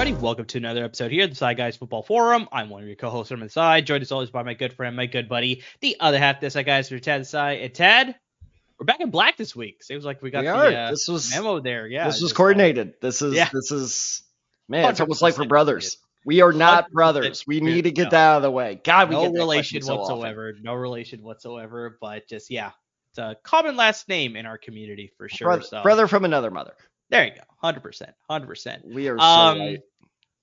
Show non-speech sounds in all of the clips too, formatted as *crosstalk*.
Everybody? Welcome to another episode here, the Desai Guys Football Forum. I'm one of your co-hosts from the side, joined as always by my good friend, my good buddy, the other half of the Desai Guys for Tad Desai. And Tad, we're back in black this week. Seems like we got We the uh, This was- memo there. Yeah, this was coordinated. This is Yeah. this is man. It's almost like we're brothers. We are not brothers. We need to get no. that out of the way. God, we no get relation question so often. whatsoever. No relation whatsoever. But just yeah, it's a common last name in our community for sure. Brother, so brother from another mother. there you go, hundred percent, hundred percent. We are so Um, right.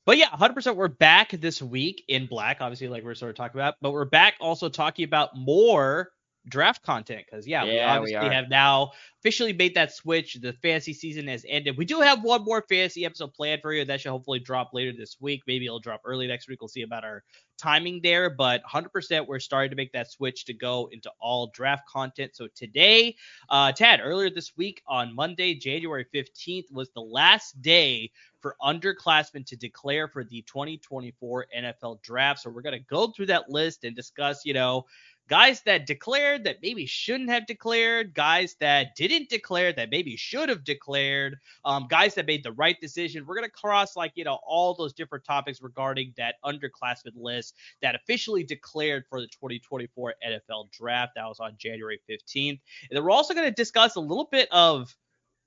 But yeah, 100% we're back this week in black, obviously, like we're sort of talking about. But we're back also talking about more draft content because, yeah, we Yeah, we obviously are. have now officially made that switch. The fantasy season has ended. We do have one more fantasy episode planned for you. That should hopefully drop later this week. Maybe it'll drop early next week. We'll see about our timing there. But 100% we're starting to make that switch to go into all draft content. So today, uh, Tad, earlier this week on Monday, January 15th, was the last day for underclassmen to declare for the 2024 NFL draft. So we're going to go through that list and discuss, you know, guys that declared that maybe shouldn't have declared, guys that didn't declare that maybe should have declared, um, guys that made the right decision. We're going to cross like, you know, all those different topics regarding that underclassmen list that officially declared for the 2024 NFL draft. That was on January 15th. And then we're also going to discuss a little bit of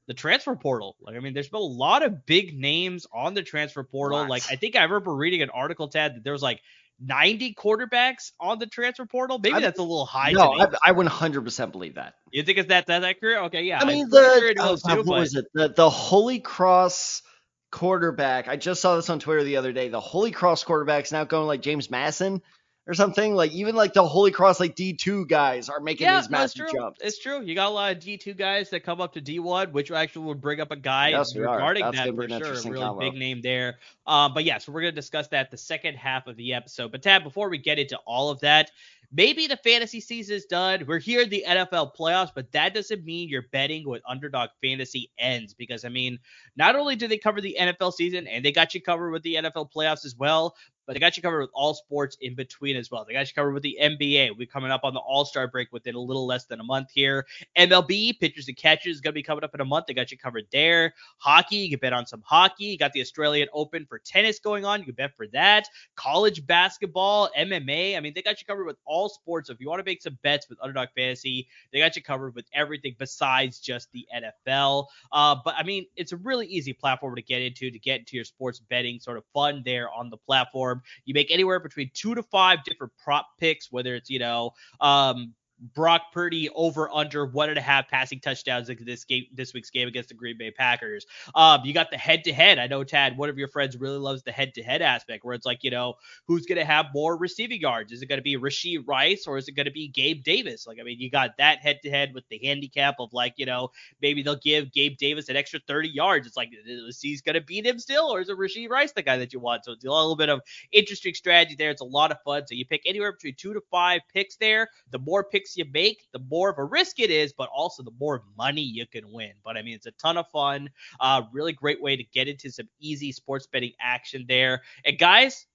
the transfer portal. Like, I mean, there's been a lot of big names on the transfer portal. Lots. Like, I think I remember reading an article, Tad, that there was like 90 quarterbacks on the transfer portal. Maybe I'm- that's a little high. No. I, I 100% believe that. you think it's that that accurate? Okay, yeah. I mean, I'm sure the oh, was too, what but- was it? The the Holy Cross quarterback. I just saw this on Twitter the other day. The Holy Cross quarterback's now going like James Madison or something. Like even like the Holy Cross like D two guys are making Yeah, these massive true. jumps. It's true. You got a lot of D2 guys that come up to D1, which actually would bring up a guy Yes, regarding that for sure. A really combo. big name there. Um, but yeah, so we're going to discuss that the second half of the episode. But Tad, before we get into all of that, maybe the fantasy season is done. We're here in the NFL playoffs, but that doesn't mean your betting with Underdog Fantasy ends because, I mean, not only do they cover the NFL season and they got you covered with the NFL playoffs as well, but they got you covered with all sports in between as well. They got you covered with the NBA. We're coming up on the All Star break within a little less than a month here. MLB pitchers and catches is going to be coming up in a month. They got you covered there. Hockey, you can bet on some hockey. You got the Australian Open for tennis going on. You can bet for that. College basketball, MMA. I mean, they got you covered with all sports. So if you want to make some bets with Underdog Fantasy, they got you covered with everything besides just the NFL. Uh, but I mean, it's a really easy platform to get into to get into your sports betting sort of fun there on the platform. You make anywhere between two to five different prop picks, whether it's, you know, um, Brock Purdy over under one and a half passing touchdowns in this game this week's game against the Green Bay Packers. Um, you got the head to head. I know Tad, one of your friends really loves the head to head aspect where it's like, you know, who's gonna have more receiving yards? Is it gonna be Rashee Rice or is it gonna be Gabe Davis? Like, I mean, you got that head to head with the handicap of like, you know, maybe they'll give Gabe Davis an extra 30 yards. It's like, is he's gonna beat him still, or is it Rashee Rice the guy that you want? So it's a little bit of interesting strategy there. It's a lot of fun. So you pick anywhere between two to five picks there. The more picks you make, the more of a risk it is, but also the more money you can win. But I mean, it's a ton of fun. Uh, really great way to get into some easy sports betting action there. And guys,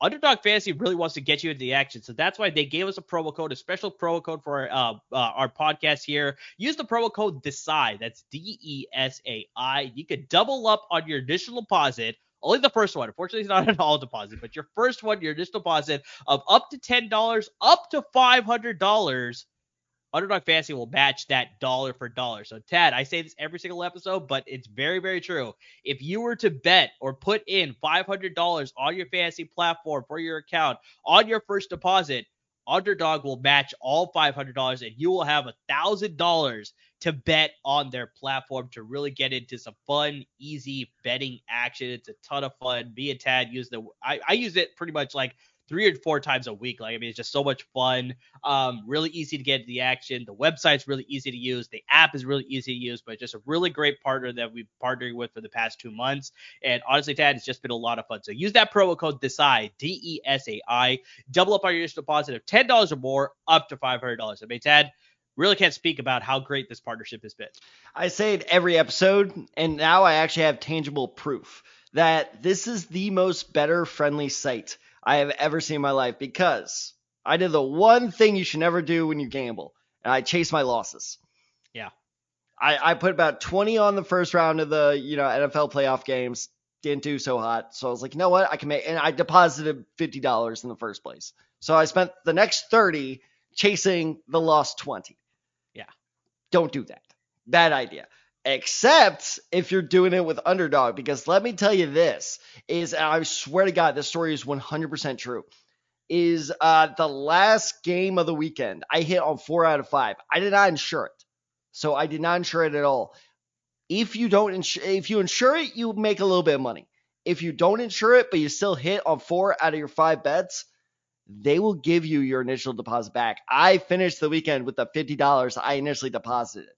Underdog Fantasy really wants to get you into the action, so that's why they gave us a promo code, a special promo code for our, uh, uh, our podcast here. Use the promo code DESAI. That's D E S A I. You could double up on your initial deposit. Only the first one. Unfortunately, it's not an all deposit, but your first one, your initial deposit of up to ten dollars, up to five hundred dollars. Underdog Fantasy will match that dollar for dollar. So, Tad, I say this every single episode, but it's very, very true. If you were to bet or put in $500 on your fantasy platform for your account on your first deposit, Underdog will match all $500 and you will have $1,000 to bet on their platform to really get into some fun, easy betting action. It's a ton of fun. Me and Tad use the, I, I use it pretty much like three or four times a week. Like, I mean, it's just so much fun. Um, really easy to get into the action. The website's really easy to use. The app is really easy to use, but just a really great partner that we've partnering with for the past two months. And honestly, Tad, it's just been a lot of fun. So use that promo code DESAI, D E S A I, double up on your initial deposit of $10 or more, up to $500. I mean, Tad, really can't speak about how great this partnership has been. I say it every episode, and now I actually have tangible proof that this is the most better friendly site I have ever seen in my life because I did the one thing you should never do when you gamble, and I chase my losses. Yeah. I, I put about 20 on the first round of the you know NFL playoff games, didn't do so hot. So I was like, you know what? I can make, and I deposited $50 in the first place. So I spent the next 30 chasing the lost 20. Yeah. Don't do that. Bad idea. Except if you're doing it with underdog, because let me tell you this is, I swear to God, this story is 100% true. Is uh, the last game of the weekend, I hit on four out of five. I did not insure it. So I did not insure it at all. If you don't insure, if you insure it, you make a little bit of money. If you don't insure it, but you still hit on four out of your five bets, they will give you your initial deposit back. I finished the weekend with the fifty dollars I initially deposited.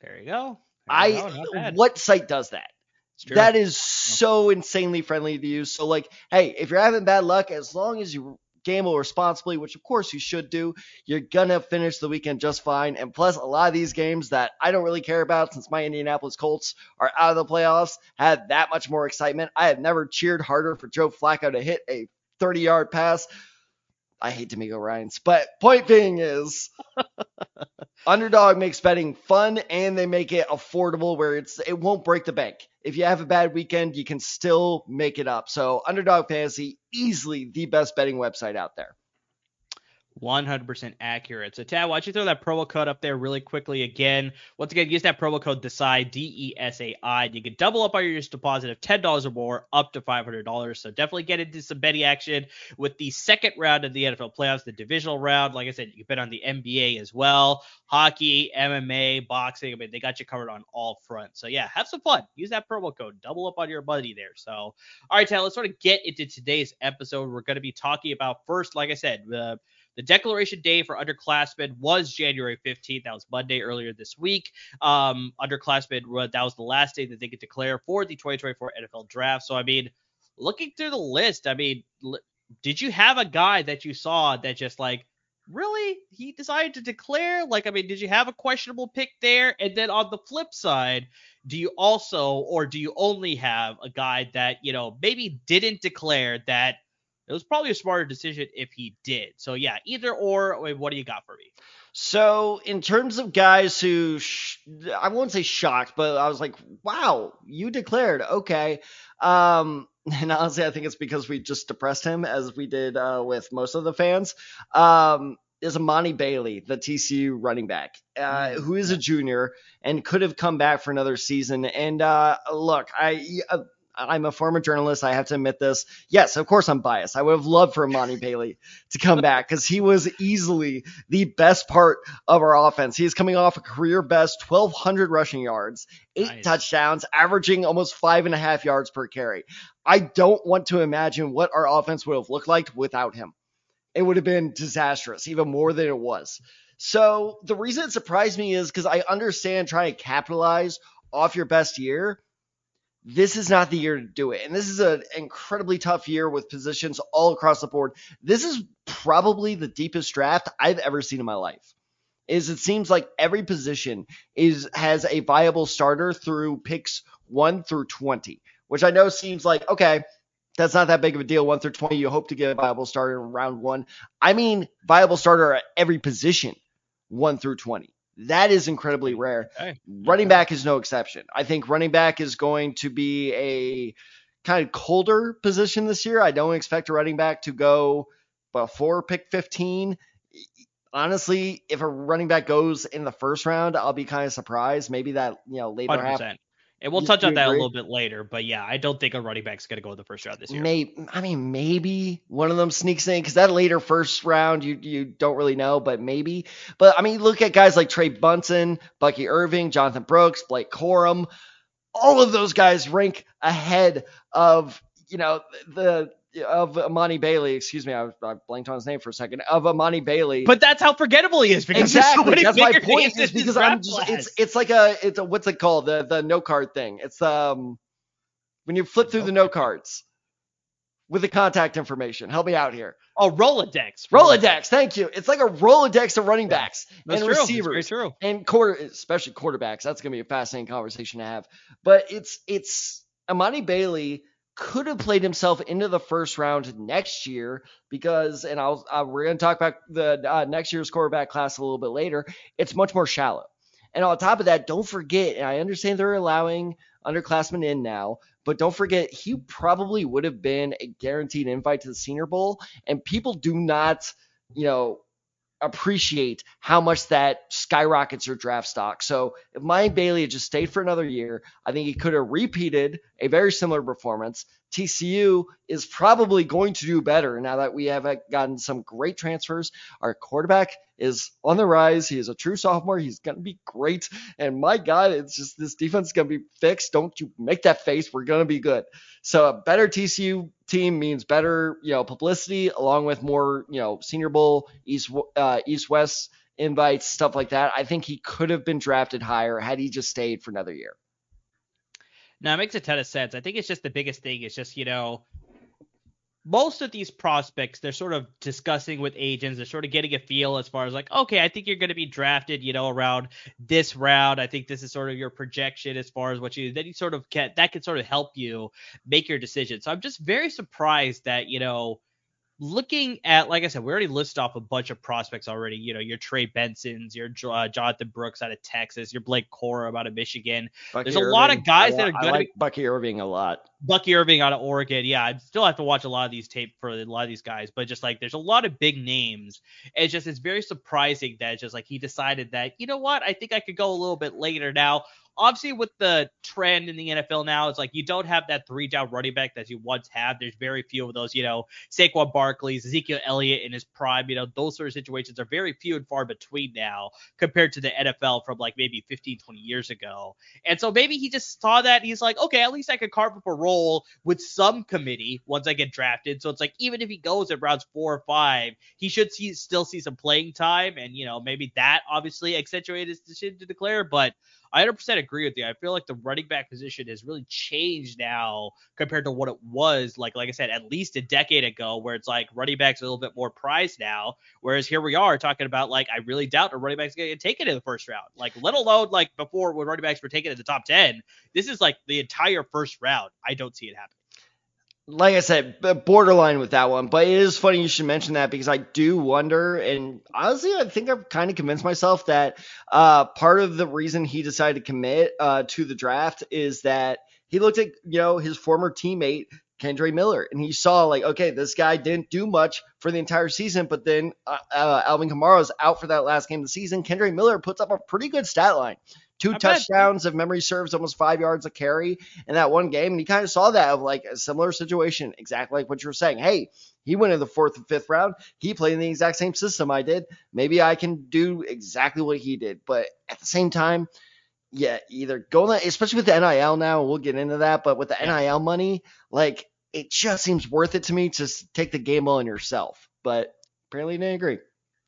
There you go. I what site does that? That is so insanely friendly to use. So like, hey, if you're having bad luck, as long as you gamble responsibly, which of course you should do, you're gonna finish the weekend just fine. And plus, a lot of these games that I don't really care about, since my Indianapolis Colts are out of the playoffs, had that much more excitement. I have never cheered harder for Joe Flacco to hit a 30 yard pass. I hate DeMeco Ryans, but point being is *laughs* underdog makes betting fun and they make it affordable where it's it won't break the bank. If you have a bad weekend, you can still make it up. So underdog fantasy easily the best betting website out there. 100% accurate. So, Tad, why don't you throw that promo code up there really quickly again? Once again, use that promo code DESAI, D E S A I. You can double up on your deposit of $10 or more, up to $500. So, definitely get into some betting action with the second round of the NFL playoffs, the divisional round. Like I said, you can bet on the NBA as well, hockey, MMA, boxing. I mean, they got you covered on all fronts. So, yeah, have some fun. Use that promo code, double up on your money there. So, all right, Tad, let's sort of get into today's episode. We're going to be talking about first, like I said, the the declaration day for underclassmen was January 15th. That was Monday earlier this week. Um, underclassmen, that was the last day that they could declare for the 2024 NFL draft. So, I mean, looking through the list, I mean, did you have a guy that you saw that just like, really he decided to declare like i mean did you have a questionable pick there and then on the flip side do you also or do you only have a guy that you know maybe didn't declare that it was probably a smarter decision if he did. So yeah, either or. What do you got for me? So in terms of guys who sh- I won't say shocked, but I was like, wow, you declared okay. Um, *laughs* and honestly, I think it's because we just depressed him as we did uh, with most of the fans. Um, is Emani Bailey, the TCU running back, uh, mm, who is a junior and could have come back for another season. And uh, look, I uh, I'm a former journalist. I have to admit this. Yes, of course I'm biased. I would have loved for Monty *laughs* Bailey to come back because he was easily the best part of our offense. He is coming off a career best 1,200 rushing yards, eight nice. touchdowns, averaging almost five and a half yards per carry. I don't want to imagine what our offense would have looked like without him. It would have been disastrous, even more than it was. So the reason it surprised me is because I understand trying to capitalize off your best year this is not the year to do it. And this is an incredibly tough year with positions all across the board. This is probably the deepest draft I've ever seen in my life. Is it seems like every position is has a viable starter through picks 1 through 20, which I know seems like okay, that's not that big of a deal 1 through 20. You hope to get a viable starter in round 1. I mean viable starter at every position 1 through 20. That is incredibly rare. Okay. Running back is no exception. I think running back is going to be a kind of colder position this year. I don't expect a running back to go before pick 15. Honestly, if a running back goes in the first round, I'll be kind of surprised. Maybe that, you know, later 100%. half and we'll touch on that agree? a little bit later, but yeah, I don't think a running back's going to go in the first round this year. Maybe, I mean, maybe one of them sneaks in because that later first round, you you don't really know, but maybe. But I mean, look at guys like Trey Benson, Bucky Irving, Jonathan Brooks, Blake Corum. All of those guys rank ahead of you know the of Emani Bailey, excuse me, I, I, blanked on his name for a second. Of Emani Bailey, but that's how forgettable he is. Because exactly, so that's my point. Is because I'm just, it's it's like a it's a what's it called the the no card thing. It's um when you flip through the no cards with the contact information. Help me out here. Oh, Rolodex. Rolodex. Thank you. It's like a Rolodex of running backs and true. receivers true. and quarter, especially quarterbacks. That's gonna be a fascinating conversation to have. But it's it's Emani Bailey could have played himself into the first round next year because, and I'll, uh, we're going to talk about the uh, next year's quarterback class a little bit later. It's much more shallow. And on top of that, don't forget, and I understand they're allowing underclassmen in now, but don't forget he probably would have been a guaranteed invite to the Senior Bowl, and people do not, you know, appreciate how much that skyrockets your draft stock. So if Mike Bailey had just stayed for another year, I think he could have repeated a very similar performance. TCU is probably going to do better now that we have gotten some great transfers. Our quarterback is on the rise. He is a true sophomore. He's going to be great. And my God, it's just this defense is going to be fixed. Don't you make that face. We're going to be good. So a better TCU team means better, you know, publicity along with more, you know, Senior Bowl, East, uh, East West invites, stuff like that. I think he could have been drafted higher had he just stayed for another year. No, it makes a ton of sense. I think it's just the biggest thing is just, you know, most of these prospects, they're sort of discussing with agents. They're sort of getting a feel as far as like, okay, I think you're going to be drafted, you know, around this round. I think this is sort of your projection as far as what you. Then you sort of can that can sort of help you make your decision. So I'm just very surprised that you know looking at, like I said, we already listed off a bunch of prospects already. You know, your Trey Bensons, your uh, Jonathan Brooks out of Texas, your Blake Corum out of Michigan. Bucky There's a Irving. lot of guys that are good. I like Bucky Irving a lot. Bucky Irving out of Oregon. Yeah, I still have to watch a lot of these tape for a lot of these guys, but just like there's a lot of big names. It's just it's very surprising that it's just like he decided that you know what I think I could go a little bit later now obviously with the trend in the NFL now, it's like you don't have that three down running back that you once had. There's very few of those, you know, Saquon Barkley's, Ezekiel Elliott in his prime, you know, those sort of situations are very few and far between now compared to the NFL from like maybe 15, 20 years ago. And so maybe he just saw that he's like, okay, at least I could carve up a role with some committee once I get drafted. So it's like even if he goes at rounds four or five, he should see still see some playing time. And you know, maybe that obviously accentuated his decision to declare, but I 100% agree with you. I feel like the running back position has really changed now compared to what it was like like I said at least a decade ago where it's like running backs a little bit more prized now whereas here we are talking about like I really doubt a running back's going to get taken in the first round. Like let alone like before when running backs were taken in the top 10. This is like the entire first round. I don't see it happening like I said, borderline with that one. But it is funny you should mention that because I do wonder, and honestly, I think I've kind of convinced myself that uh, part of the reason he decided to commit uh, to the draft is that he looked at you know his former teammate Kendre Miller, and he saw like, okay, this guy didn't do much for the entire season, but then uh, uh, Alvin Kamara is out for that last game of the season. Kendre Miller puts up a pretty good stat line two I touchdowns, bet. if memory serves, almost five yards a carry in that one game. And he kind of saw that of like a similar situation, exactly like what you were saying. Hey, he went in the fourth and fifth round. He played in the exact same system I did. Maybe I can do exactly what he did. But at the same time, yeah, either go, especially with the NIL now, we'll get into that. But with the NIL money, like it just seems worth it to me to take the game on yourself. But apparently, didn't agree.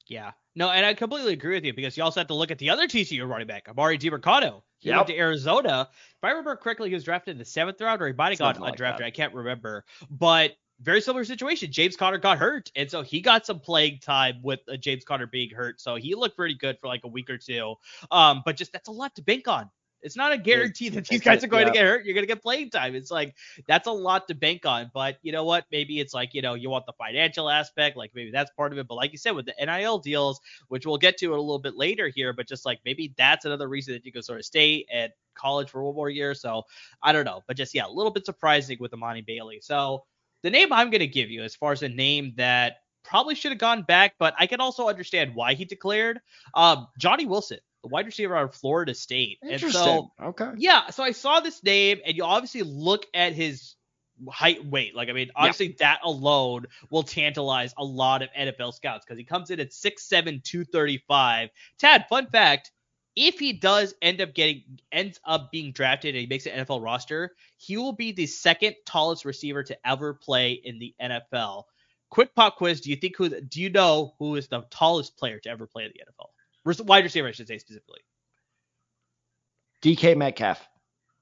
Yeah. No, and I completely agree with you because you also have to look at the other TCU running back, Emari Demercado. He yep. went to Arizona. If I remember correctly, he was drafted in the seventh round, or he might have got like undrafted. That. I can't remember. But very similar situation. James Conner got hurt, and so he got some playing time with uh, James Conner being hurt. So he looked pretty good for like a week or two. Um, but just that's a lot to bank on. It's not a guarantee that these guys are going yeah. to get hurt. You're going to get playing time. It's like that's a lot to bank on. But you know what? Maybe it's like you know you want the financial aspect, like maybe that's part of it. But like you said, with the NIL deals, which we'll get to a little bit later here, but just like maybe that's another reason that you can sort of stay at college for one more year. So I don't know, but just yeah, a little bit surprising with Emani Bailey. So the name I'm going to give you, as far as a name that probably should have gone back, but I can also understand why he declared. Um, Johnny Wilson wide receiver out of Florida State. Interesting. And so, okay. Yeah, so I saw this name, and you obviously look at his height, weight. Like, I mean, obviously yeah. that alone will tantalize a lot of NFL scouts because he comes in at 6'7", 235. Tad, fun fact. If he does end up getting ends up being drafted and he makes an NFL roster, he will be the second tallest receiver to ever play in the NFL. Quick pop quiz: Do you think who? Do you know who is the tallest player to ever play in the NFL? Wide receiver, I should say specifically. DK Metcalf.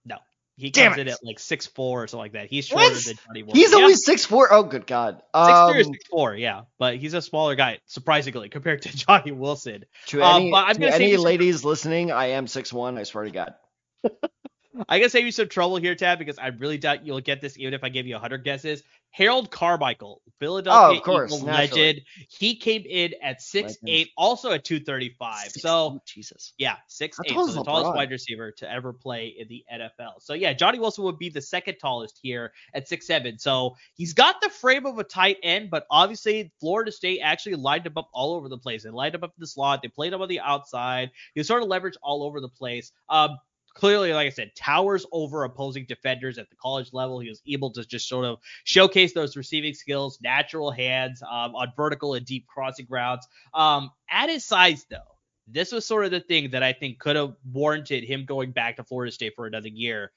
No. He Damn comes it. in at like six four or something like that. He's shorter what? than Johnny Wilson. He's yeah. only six four. Oh, good God. Um, six three or six four, yeah. But he's a smaller guy, surprisingly, compared to *laughs* Johnny Wilson. To um, any, to any ladies listening, I am six one. I swear to God. *laughs* I gotta save you some trouble here, Tad, because I really doubt you'll get this even if I give you 100 guesses. Harold Carmichael, Philadelphia Oh, of course, Eagle legend. He came in at six Legend. eight, also at 235. So Jesus. yeah, six eight, so is the tallest wide receiver to ever play in the NFL. So yeah, Johnny Wilson would be the second tallest here at six seven. So he's got the frame of a tight end, but obviously Florida State actually lined him up all over the place. They lined him up in the slot. They played him on the outside. He was sort of leveraged all over the place. Um, clearly, like I said, towers over opposing defenders at the college level. He was able to just sort of showcase those receiving skills, natural hands um, on vertical and deep crossing routes. Um, at his size, though, this was sort of the thing that I think could have warranted him going back to Florida State for another year.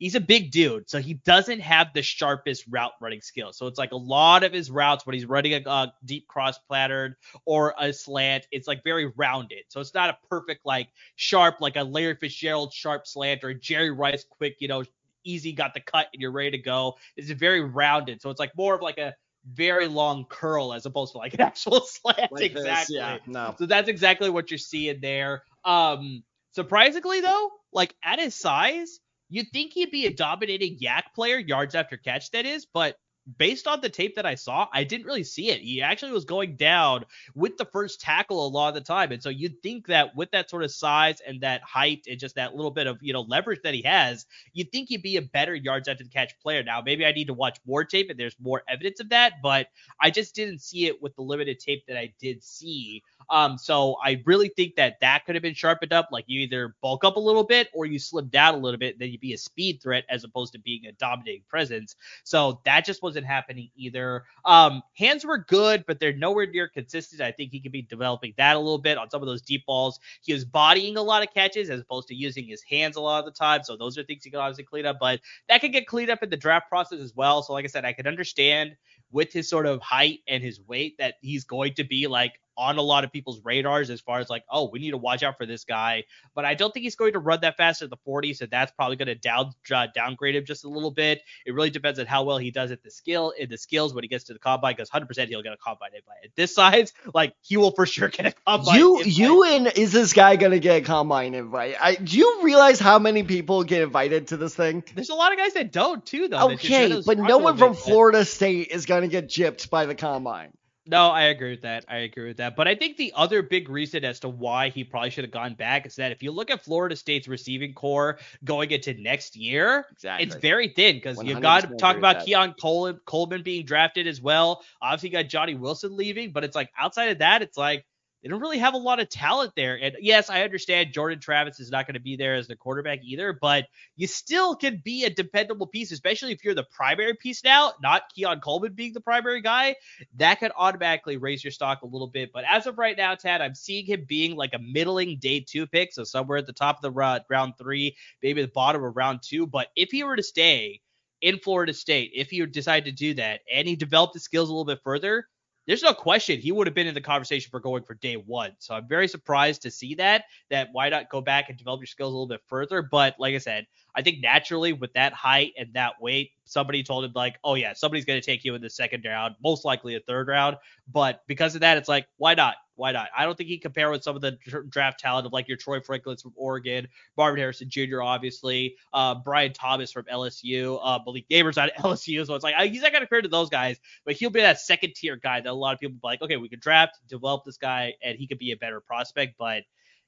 He's a big dude, so he doesn't have the sharpest route running skill. So it's like a lot of his routes when he's running a uh, deep cross pattern or a slant, it's like very rounded. So it's not a perfect like sharp like a Larry Fitzgerald sharp slant or a Jerry Rice quick, you know, easy got the cut and you're ready to go. It's very rounded. So it's like more of like a very long curl as opposed to like an *laughs* actual slant. Like this, exactly. yeah. No. So that's exactly what you're seeing there. Um, surprisingly though, like at his size, you'd think he'd be a dominating YAC player, yards after catch, that is, but based on the tape that I saw, I didn't really see it. He actually was going down with the first tackle a lot of the time. And so you'd think that with that sort of size and that height and just that little bit of, you know, leverage that he has, you'd think he'd be a better yards after the catch player. Now, maybe I need to watch more tape and there's more evidence of that, but I just didn't see it with the limited tape that I did see. Um, so I really think that that could have been sharpened up. Like you either bulk up a little bit or you slim down a little bit, then you'd be a speed threat as opposed to being a dominating presence. So that just wasn't happening either. Um, hands were good, but they're nowhere near consistent. I think he could be developing that a little bit on some of those deep balls. He was bodying a lot of catches as opposed to using his hands a lot of the time. So those are things he could obviously clean up, but that could get cleaned up in the draft process as well. So like I said, I could understand with his sort of height and his weight that he's going to be like on a lot of people's radars as far as like, oh, we need to watch out for this guy. But I don't think he's going to run that fast at the 40, so that's probably going to down uh, downgrade him just a little bit. It really depends on how well he does at the skill in the skills when he gets to the combine, because 100% he'll get a combine invite. At this size, *laughs* like he will for sure get a combine. You invite. you and is this guy gonna get a combine invite? I, do you realize how many people get invited to this thing? There's a lot of guys that don't too, though. Okay, but no one from Florida State is gonna get gypped by the combine. No, I agree with that. I agree with that. But I think the other big reason as to why he probably should have gone back is that if you look at Florida State's receiving corps going into next year, Exactly. it's very thin because you 100% got to talk about. Keon Coleman, Coleman being drafted as well. Obviously, you got Johnny Wilson leaving, but it's like outside of that, it's like they don't really have a lot of talent there. And yes, I understand Jordan Travis is not going to be there as the quarterback either, but you still can be a dependable piece, especially if you're the primary piece now, not Keon Coleman being the primary guy. That could automatically raise your stock a little bit. But as of right now, Tad, I'm seeing him being like a middling day two pick, so somewhere at the top of the round, round three, maybe the bottom of round two. But if he were to stay in Florida State, if he decided to do that and he developed his skills a little bit further, there's no question he would have been in the conversation for going for day one. So I'm very surprised to see that. That why not go back and develop your skills a little bit further? But like I said, I think naturally with that height and that weight, somebody told him like, oh yeah, somebody's going to take you in the second round, most likely a third round. But because of that, it's like, why not? Why not? I don't think he compare with some of the draft talent of like your Troy Franklins from Oregon, Marvin Harrison Jr. obviously, uh, Brian Thomas from LSU, uh, Malik Nabers on LSU. So it's like I, he's not going to compare to those guys, but he'll be that second tier guy that a lot of people be like, okay, we could draft, develop this guy, and he could be a better prospect. But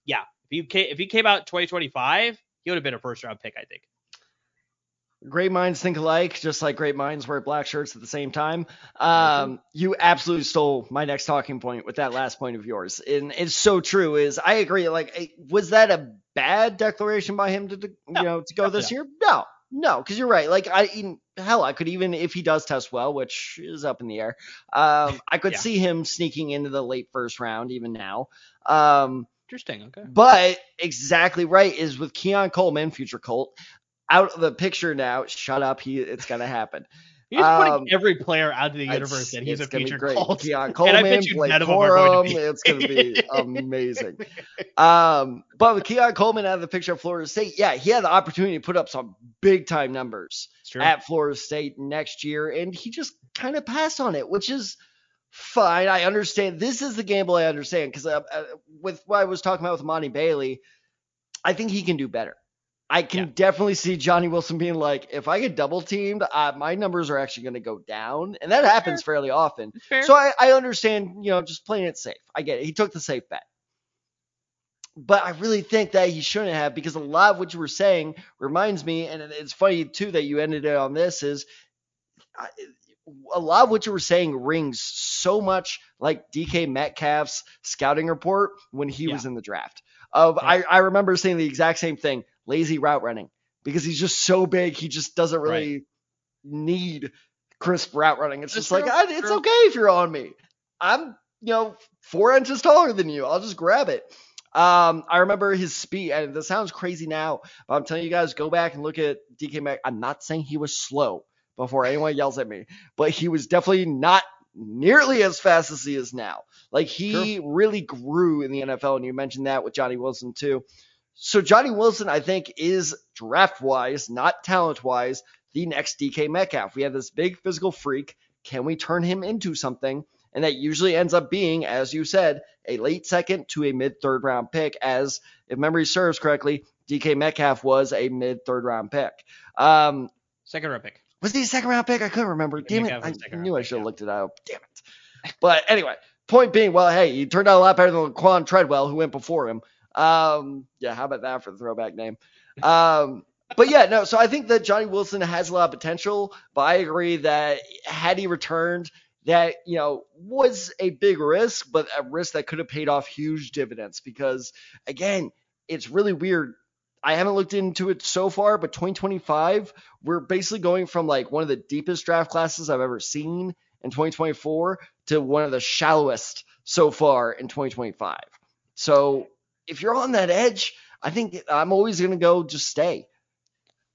yeah, if came, if he came out 2025, he would have been a first round pick, I think. Great minds think alike, just like great minds wear black shirts at the same time. Um, you absolutely stole my next talking point with that last point of yours, and it's so true. Is I agree. Like, eh, was that a bad declaration by him to, to No, you know to go this year? No, no, because you're right. Like, I hell, I could even if he does test well, which is up in the air. Um, I could Yeah. see him sneaking into the late first round even now. Um, Interesting. Okay. but exactly right is with Keon Coleman, future Colt, out of the picture now. Shut up, he it's gonna happen. *laughs* He's putting Um, every player out of the universe that he's a gonna be featured great. Colt. Keon *laughs* And I Coleman, bet you Blake none of them are going to be. it's gonna be *laughs* amazing. Um, but with Keon Coleman out of the picture of Florida State, yeah, he had the opportunity to put up some big time numbers at Florida State next year, and he just kind of passed on it, which is fine. I understand. This is the gamble I understand because uh, uh, with what I was talking about with Monty Bailey, I think he can do better. I can Yeah. definitely see Johnny Wilson being like, if I get double teamed, uh, my numbers are actually going to go down, and that happens fairly often. Fair. So I, I understand, you know, just playing it safe. I get it. He took the safe bet. But I really think that he shouldn't have because a lot of what you were saying reminds me, and it's funny too that you ended it on this is I- a lot of what you were saying rings so much like DK Metcalf's scouting report when he Yeah. was in the draft. Of Yeah. I, I remember saying the exact same thing, lazy route running, because he's just so big, he just doesn't really need crisp route running. It's That's just like true, "Ah, it's true. okay if you're on me. I'm you know four inches taller than you. I'll just grab it. Um, I remember his speed, and this sounds crazy now, but I'm telling you guys, go back and look at DK Metcalf. I'm not saying he was slow before anyone yells at me, but he was definitely not nearly as fast as he is now. Like he really grew in the NFL, and you mentioned that with Johnny Wilson too. So Johnny Wilson, I think, is draft wise, not talent wise, the next DK Metcalf. We have this big physical freak. Can we turn him into something? And that usually ends up being, as you said, a late second to a mid third round pick, as if memory serves correctly, DK Metcalf was a mid third round pick. Um, Second round pick. Was he a second round pick? I couldn't remember. Damn it. I was a second knew I should have looked it up. Damn it. But anyway, point being, well, hey, he turned out a lot better than Quan Treadwell, who went before him. Um, yeah, how about that for the throwback name? Um, but yeah, no, so I think that Johnny Wilson has a lot of potential, but I agree that had he returned, that, you know, was a big risk, but a risk that could have paid off huge dividends because, again, it's really weird. I haven't looked into it so far, but 2025, we're basically going from like one of the deepest draft classes I've ever seen in 2024 to one of the shallowest so far in 2025. So if you're on that edge, I think I'm always going to go just stay.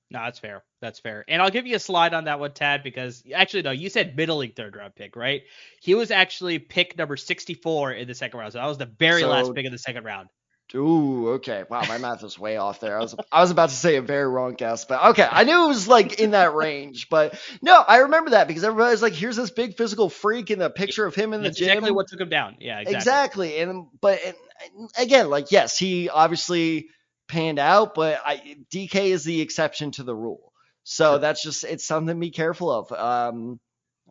No, that's fair. That's fair. And I'll give you a slide on that one, Tad, because actually, no, you said middling third round pick, right? He was actually pick number 64 in the second round. So that was the very So- last pick of the second round. Ooh, okay. Wow, my math was way off there. I was I was about to say a very wrong guess, but okay. I knew it was like in that range, but no, I remember that because everybody's like, here's this big physical freak in the picture of him in the gym. exactly what took him down. Yeah, exactly. Exactly. And but and, and again, like yes, he obviously panned out, but I DK is the exception to the rule. So Sure. that's just it's something to be careful of. Um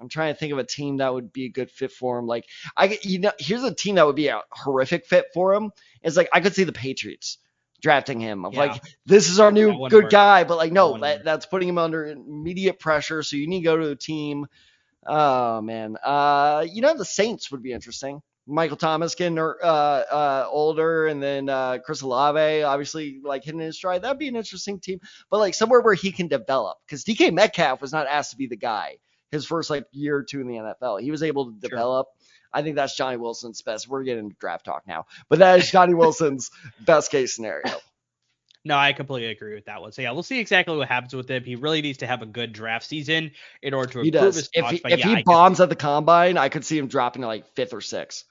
I'm trying to think of a team that would be a good fit for him. Like I you know here's a team that would be a horrific fit for him. It's like I could see the Patriots drafting him of Yeah. like this is our new good work. guy, but like no, wouldn't that, that's putting him under immediate pressure. So you need to go to a team. Oh man, uh, you know the Saints would be interesting. Michael Thomas getting uh, uh, older, and then uh, Chris Olave obviously like hitting his stride. That'd be an interesting team, but like somewhere where he can develop because DK Metcalf was not asked to be the guy his first like year or two in the NFL. He was able to Sure. develop. I think that's Johnny Wilson's best. We're getting into draft talk now, but that is Johnny Wilson's *laughs* best case scenario. No, I completely agree with that one. So yeah, we'll see exactly what happens with him. He really needs to have a good draft season in order to improve his If he, if yeah, he bombs at the combine, I could see him dropping to like fifth or sixth.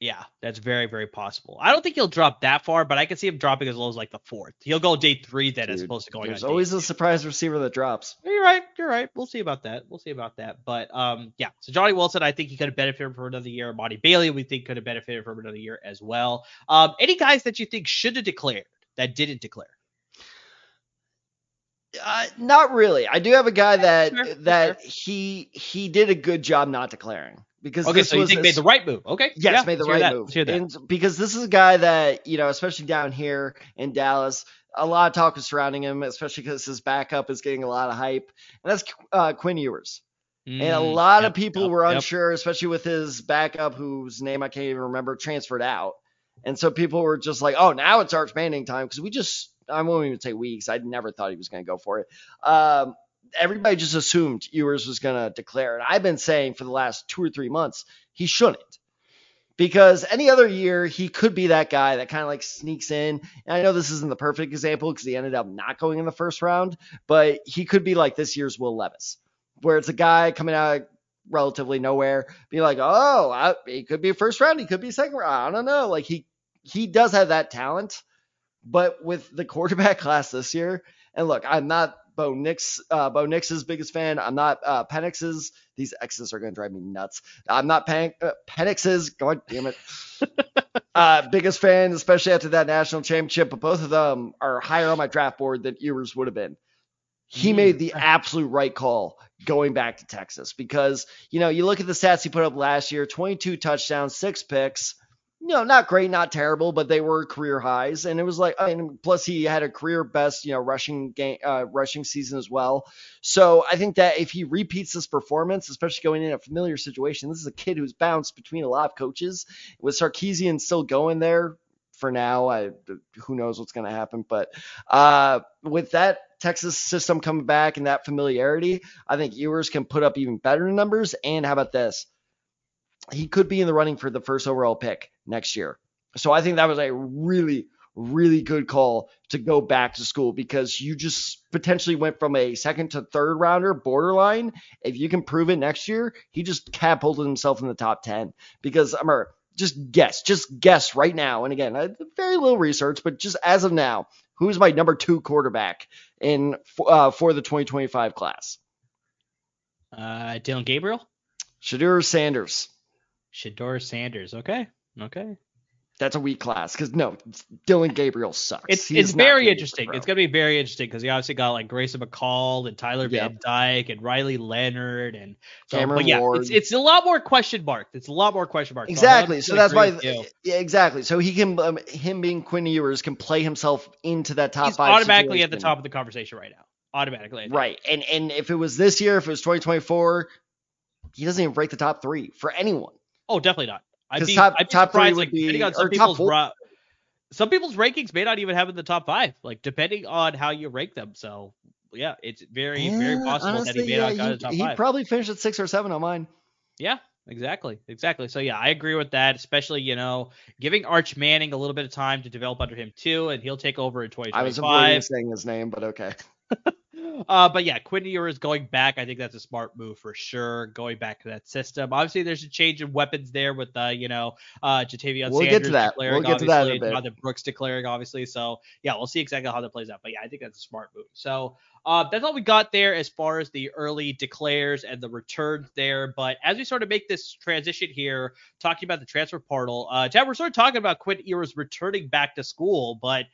Yeah, that's very, very possible. I don't think he'll drop that far, but I can see him dropping as low as like the fourth. He'll go day three then as opposed to going There's always a surprise receiver that drops. You're right. You're right. We'll see about that. We'll see about that. But um, yeah. So Johnny Wilson, I think he could have benefited from another year. Monty Bailey, we think could have benefited from another year as well. Um, any guys that you think should have declared that didn't declare? Uh, not really. I do have a guy that Sure, sure. that he he did a good job not declaring because Okay, this so you was think made the right move? Okay. yes yeah, made the right that. move Let's hear that. and because this is a guy that you know especially down here in Dallas a lot of talk is surrounding him especially because his backup is getting a lot of hype and that's uh, Quinn Ewers and a Mm, lot yep, of people yep, were yep. unsure especially with his backup whose name I can't even remember transferred out and so people were just like oh now it's Arch Manning time because we just I won't even say weeks I never thought he was going to go for it um, everybody just assumed Ewers was going to declare. And I've been saying for the last two or three months, he shouldn't. Because any other year, he could be that guy that kind of like sneaks in. And I know this isn't the perfect example because he ended up not going in the first round, but he could be like this year's Will Levis, where it's a guy coming out of relatively nowhere, be like, oh, I, he could be a first round, he could be second round. I don't know. Like he he does have that talent, but with the quarterback *laughs* class this year, and look, I'm not Bo Nix, uh, Bo Nix's biggest fan. I'm not uh, Penix's. These X's are going to drive me nuts. I'm not Pen- uh, Penix's. God damn it. *laughs* Uh, biggest fan, especially after that national championship, but both of them are higher on my draft board than Ewers would have been. He Mm. made the absolute right call going back to Texas because, you know, you look at the stats he put up last year 22 touchdowns, six picks. You know, not great, not terrible, but they were career highs. And it was like, mean, plus he had a career best, you know, rushing game, uh, rushing season as well. So I think that if he repeats this performance, especially going in a familiar situation, this is a kid who's bounced between a lot of coaches. With Sarkisian still going there for now, I who knows what's going to happen. But uh, with that Texas system coming back and that familiarity, I think Ewers can put up even better numbers. And how about this? He could be in the running for the first overall pick next year. So I think that was a really, really good call to go back to school because you just potentially went from a second to third rounder borderline. If you can prove it next year, he just catapulted himself in the top 10 because I'm a, just guess, just guess right now. And again, I, very little research, but just as of now, who's my number two quarterback in uh, for the 2025 class? Uh, Dillon Gabriel, Shedeur Sanders. Shedeur Sanders. Okay, okay. That's a weak class because no, Dillon Gabriel sucks. It's He it's very interesting. It's gonna be very interesting because you obviously got like Grayson McCall and Tyler Yep. Van Dyke and Riley Leonard and so, Cameron but yeah, Ward. it's it's a lot more question mark. It's a lot more question mark. Exactly. So that's why. agree with you. Yeah, exactly. So he can, um, him being Quinn Ewers can play himself into that top he's five. automatically at the top of the conversation right now. Automatically, Right. And and if it was this year, if it was 2024, he doesn't even break the top three for anyone. Oh, definitely not. I'd be, top- I'd be top surprised. Like, be- depending on some people's ra- some people's rankings may not even have in the top five. Like depending on how you rank them. So yeah, it's very very Yeah, possible that he may yeah, not got in the top he, five. He'd probably finished at six or seven on mine. Yeah, exactly, exactly. So yeah, I agree with that. Especially you know giving Arch Manning a little bit of time to develop under him too, and he'll take over in 2025. I was 2025. avoiding saying his name, but okay. *laughs* Uh, but yeah, Quinn Ewers going back, I think that's a smart move for sure. Going back to that system. Obviously, there's a change in weapons there with uh, you know, uh, Ja'Tavion We'll get to that. declaring, We'll get to that in a bit. Jonathan Brooks declaring, obviously. So yeah, we'll see exactly how that plays out. But yeah, I think that's a smart move. So uh, that's all we got there as far as the early declares and the returns there. But as we sort of make this transition here, talking about the transfer portal, uh, Chad, we're sort of talking about Quinn Ewers returning back to school, but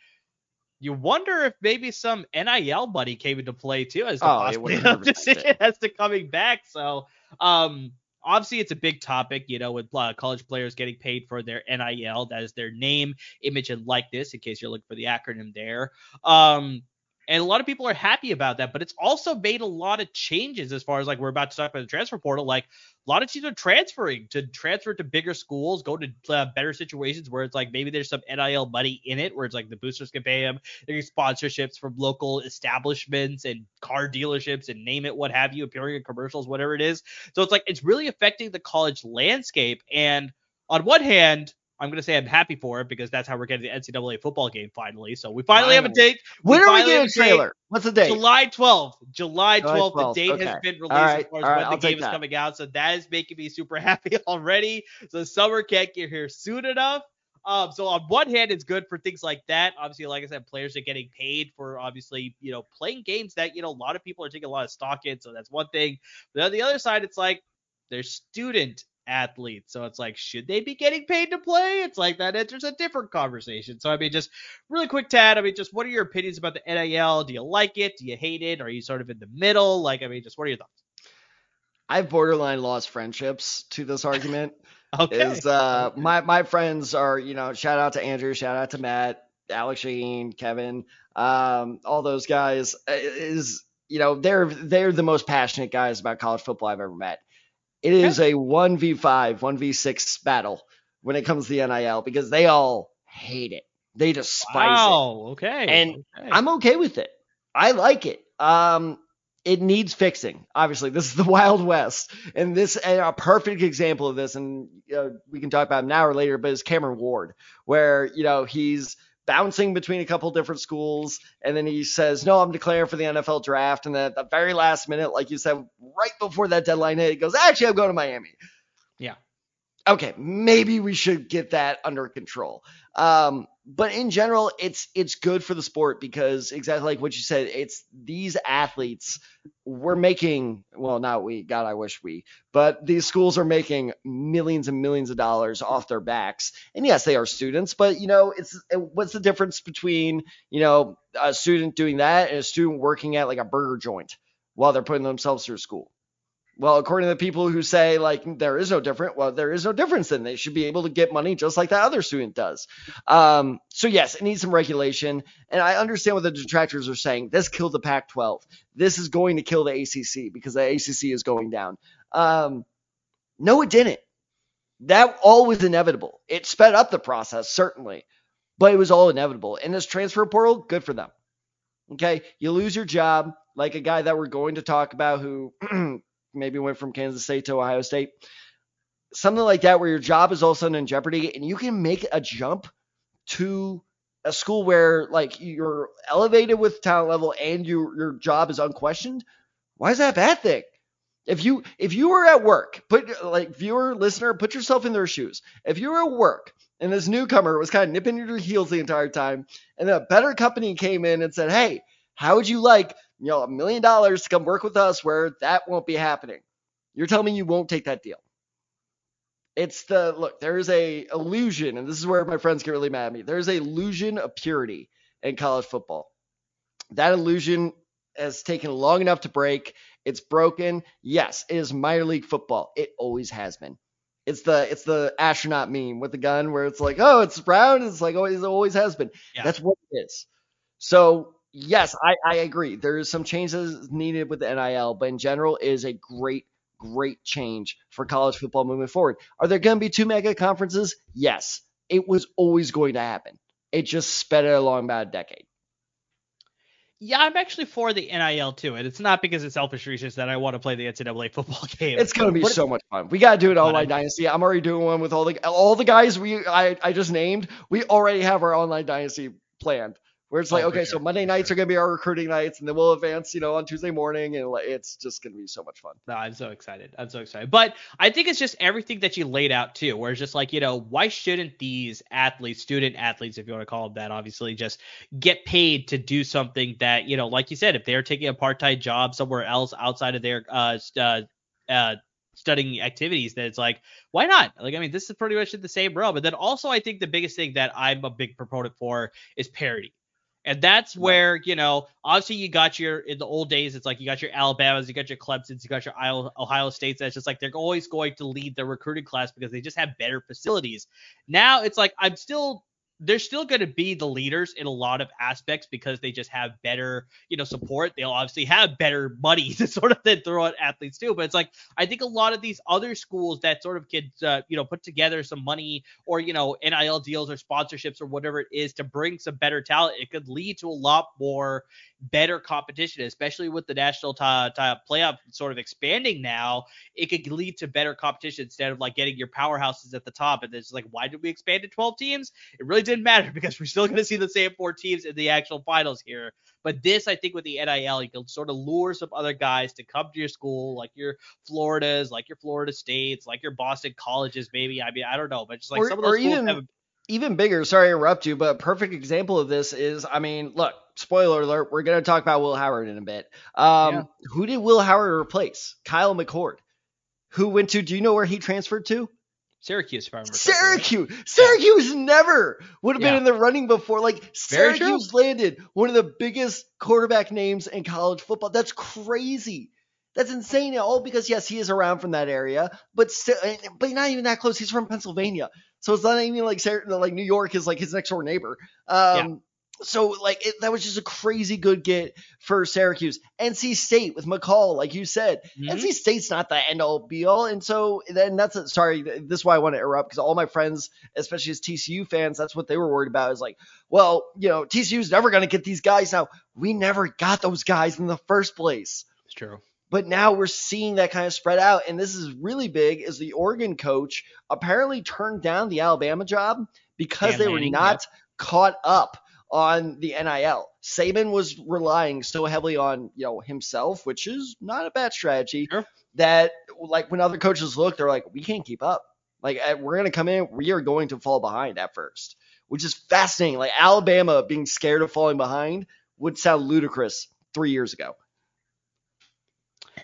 you wonder if maybe some NIL buddy came into play too as the Oh, *laughs* it possibility 100% of decision as to coming back. So, um, obviously it's a big topic, you know, with uh, college players getting paid for their NIL. That is their name, image, and likeness. In case you're looking for the acronym there. Um, and a lot of people are happy about that, but it's also made a lot of changes as far as like we're about to talk about the transfer portal. Like a lot of teams are transferring to transfer to bigger schools, go to uh, better situations where it's like maybe there's some NIL money in it, where it's like the boosters can pay them, they get sponsorships from local establishments and car dealerships and name it, what have you, appearing in commercials, whatever it is. So it's like it's really affecting the college landscape. And on one hand, I'm going to say I'm happy for it because that's how we're getting the NCAA football game finally. So we finally have a date. When are we getting a a date. trailer? What's the date? July 12th. July 12th. July 12th, The date okay. has been released right, as far as right, when I'll the game is coming out. So that is making me super *laughs* happy already. So summer can't get here soon enough. Um, so on one hand, it's good for things like that. Obviously, like I said, players are getting paid for obviously, you know, playing games that, you know, a lot of people are taking a lot of stock in. So that's one thing. But on the other side, it's like they're student athletes. So it's like, should they be getting paid to play? It's like that enters a different conversation. So I mean, just really quick, Tad. I mean, just what are your opinions about the NIL? Do you like it? Do you hate it? Are you sort of in the middle? Like, I mean, just what are your thoughts? I've borderline lost friendships to this argument. *laughs* Okay. Is uh my my friends are you know shout out to Andrew, shout out to Matt, Alex Sheen, Kevin, um all those guys is you know they're they're the most passionate guys about college football I've ever met. It is a one v five, one v six battle when it comes to the NIL because they all hate it. They despise it. wow. Okay. And okay. I'm okay with it. I like it. Um, it needs fixing. Obviously, this is the *laughs* Wild West, and this and a perfect example of this, and uh, we can talk about him now or later, but is Cameron Ward, where you know he's bouncing between a couple different schools, and then he says, "No, I'm declaring for the NFL draft," and then at the very last minute, like you said, right before that deadline hit, he goes, "Actually, I'm going to Miami." Yeah. Okay, maybe we should get that under control. Um, but in general, it's it's good for the sport because exactly like what you said, it's these athletes we're making well not we God I wish we but these schools are making millions and millions of dollars off their backs and yes they are students but you know it's what's the difference between you know a student doing that and a student working at like a burger joint while they're putting themselves through school well, according to the people who say like there is no different, well, there is no difference. Then they should be able to get money just like that other student does. Um, so yes, it needs some regulation, and I understand what the detractors are saying. This killed the Pac-12. This is going to kill the ACC because the ACC is going down. Um, no, it didn't. That all was inevitable. It sped up the process certainly, but it was all inevitable. And this transfer portal, good for them. Okay, you lose your job, like a guy that we're going to talk about who *clears throat* maybe went from Kansas State to Ohio State, something like that, where your job is all of a sudden in jeopardy and you can make a jump to a school where like you're elevated with talent level and you, your job is unquestioned. Why is that a bad thing? If you if you were at work, put like viewer listener, put yourself in their shoes. If you were at work and this newcomer was kind of nipping at your heels the entire time, and then a better company came in and said, "Hey, how would you like you know, a million dollars to come work with us where that won't be happening. You're telling me you won't take that deal. It's the look, there is a illusion, and this is where my friends get really mad at me. There's a illusion of purity in college football. That illusion has taken long enough to break. It's broken. Yes, it is minor league football. It always has been. It's the it's the astronaut meme with the gun where it's like, oh, it's round. It's like, oh, it always has been. Yeah. That's what it is. So yes, I, I agree. There is some changes needed with the NIL, but in general, it is a great, great change for college football moving forward. Are there going to be two mega conferences? Yes. It was always going to happen. It just sped it along about a decade. Yeah, I'm actually for the NIL too, and it's not because it's selfish reasons that I want to play the NCAA football *laughs* game. It's gonna be so much fun. We gotta do it online dynasty. I'm already doing one with all the all the guys we I, I just named. We already have our online dynasty planned where it's like, oh, okay, sure. so Monday nights sure. are gonna be our recruiting nights, and then we'll advance, you know, on Tuesday morning, and it's just gonna be so much fun. No, I'm so excited. I'm so excited. But I think it's just everything that you laid out too, where it's just like, you know, why shouldn't these athletes, student athletes, if you want to call them that, obviously, just get paid to do something that, you know, like you said, if they're taking a part-time job somewhere else outside of their uh, uh, uh studying activities that it's like why not like i mean this is pretty much in the same realm but then also i think the biggest thing that i'm a big proponent for is parity and that's where, you know, obviously you got your, in the old days, it's like you got your Alabamas, you got your Clemsons, you got your Ohio States. That's just like they're always going to lead the recruiting class because they just have better facilities. Now it's like I'm still they're still going to be the leaders in a lot of aspects because they just have better, you know, support. They'll obviously have better money *laughs* to sort of then throw at athletes too. But it's like I think a lot of these other schools that sort of could, uh, you know, put together some money or you know NIL deals or sponsorships or whatever it is to bring some better talent, it could lead to a lot more better competition, especially with the national t- t- playoff sort of expanding now. It could lead to better competition instead of like getting your powerhouses at the top. And it's like, why did we expand to 12 teams? It really didn't matter *laughs* because we're still going to see the same four teams in the actual finals here. But this, I think, with the NIL, you can sort of lure some other guys to come to your school, like your Floridas, like your Florida States, like your Boston colleges, maybe. I mean, I don't know, but just like or, some of those schools even, have. Even bigger, sorry to interrupt you, but a perfect example of this is, I mean, look, spoiler alert, we're going to talk about Will Howard in a bit. Um, yeah. Who did Will Howard replace? Kyle McCord, who went to, do you know where he transferred to? Syracuse, if I remember. Syracuse. Syracuse yeah. never would have yeah. been in the running before. Like Syracuse landed one of the biggest quarterback names in college football. That's crazy. That's insane. All because yes, he is around from that area, but still, but not even that close. He's from Pennsylvania, so it's not even like like New York is like his next door neighbor. Um, so like it, that was just a crazy good get for Syracuse. NC State with McCall, like you said, mm-hmm. NC State's not the end all be all, and so then that's a, sorry. This is why I want to interrupt because all my friends, especially as TCU fans, that's what they were worried about. Is like, well, you know, TCU's never going to get these guys. Now we never got those guys in the first place. It's true. But now we're seeing that kind of spread out, and this is really big. Is the Oregon coach apparently turned down the Alabama job because Dan they were not yep. caught up on the NIL. Saban was relying so heavily on, you know, himself, which is not a bad strategy. Sure. That like when other coaches look, they're like, we can't keep up. Like uh, we're going to come in, we are going to fall behind at first, which is fascinating. Like Alabama being scared of falling behind would sound ludicrous three years ago.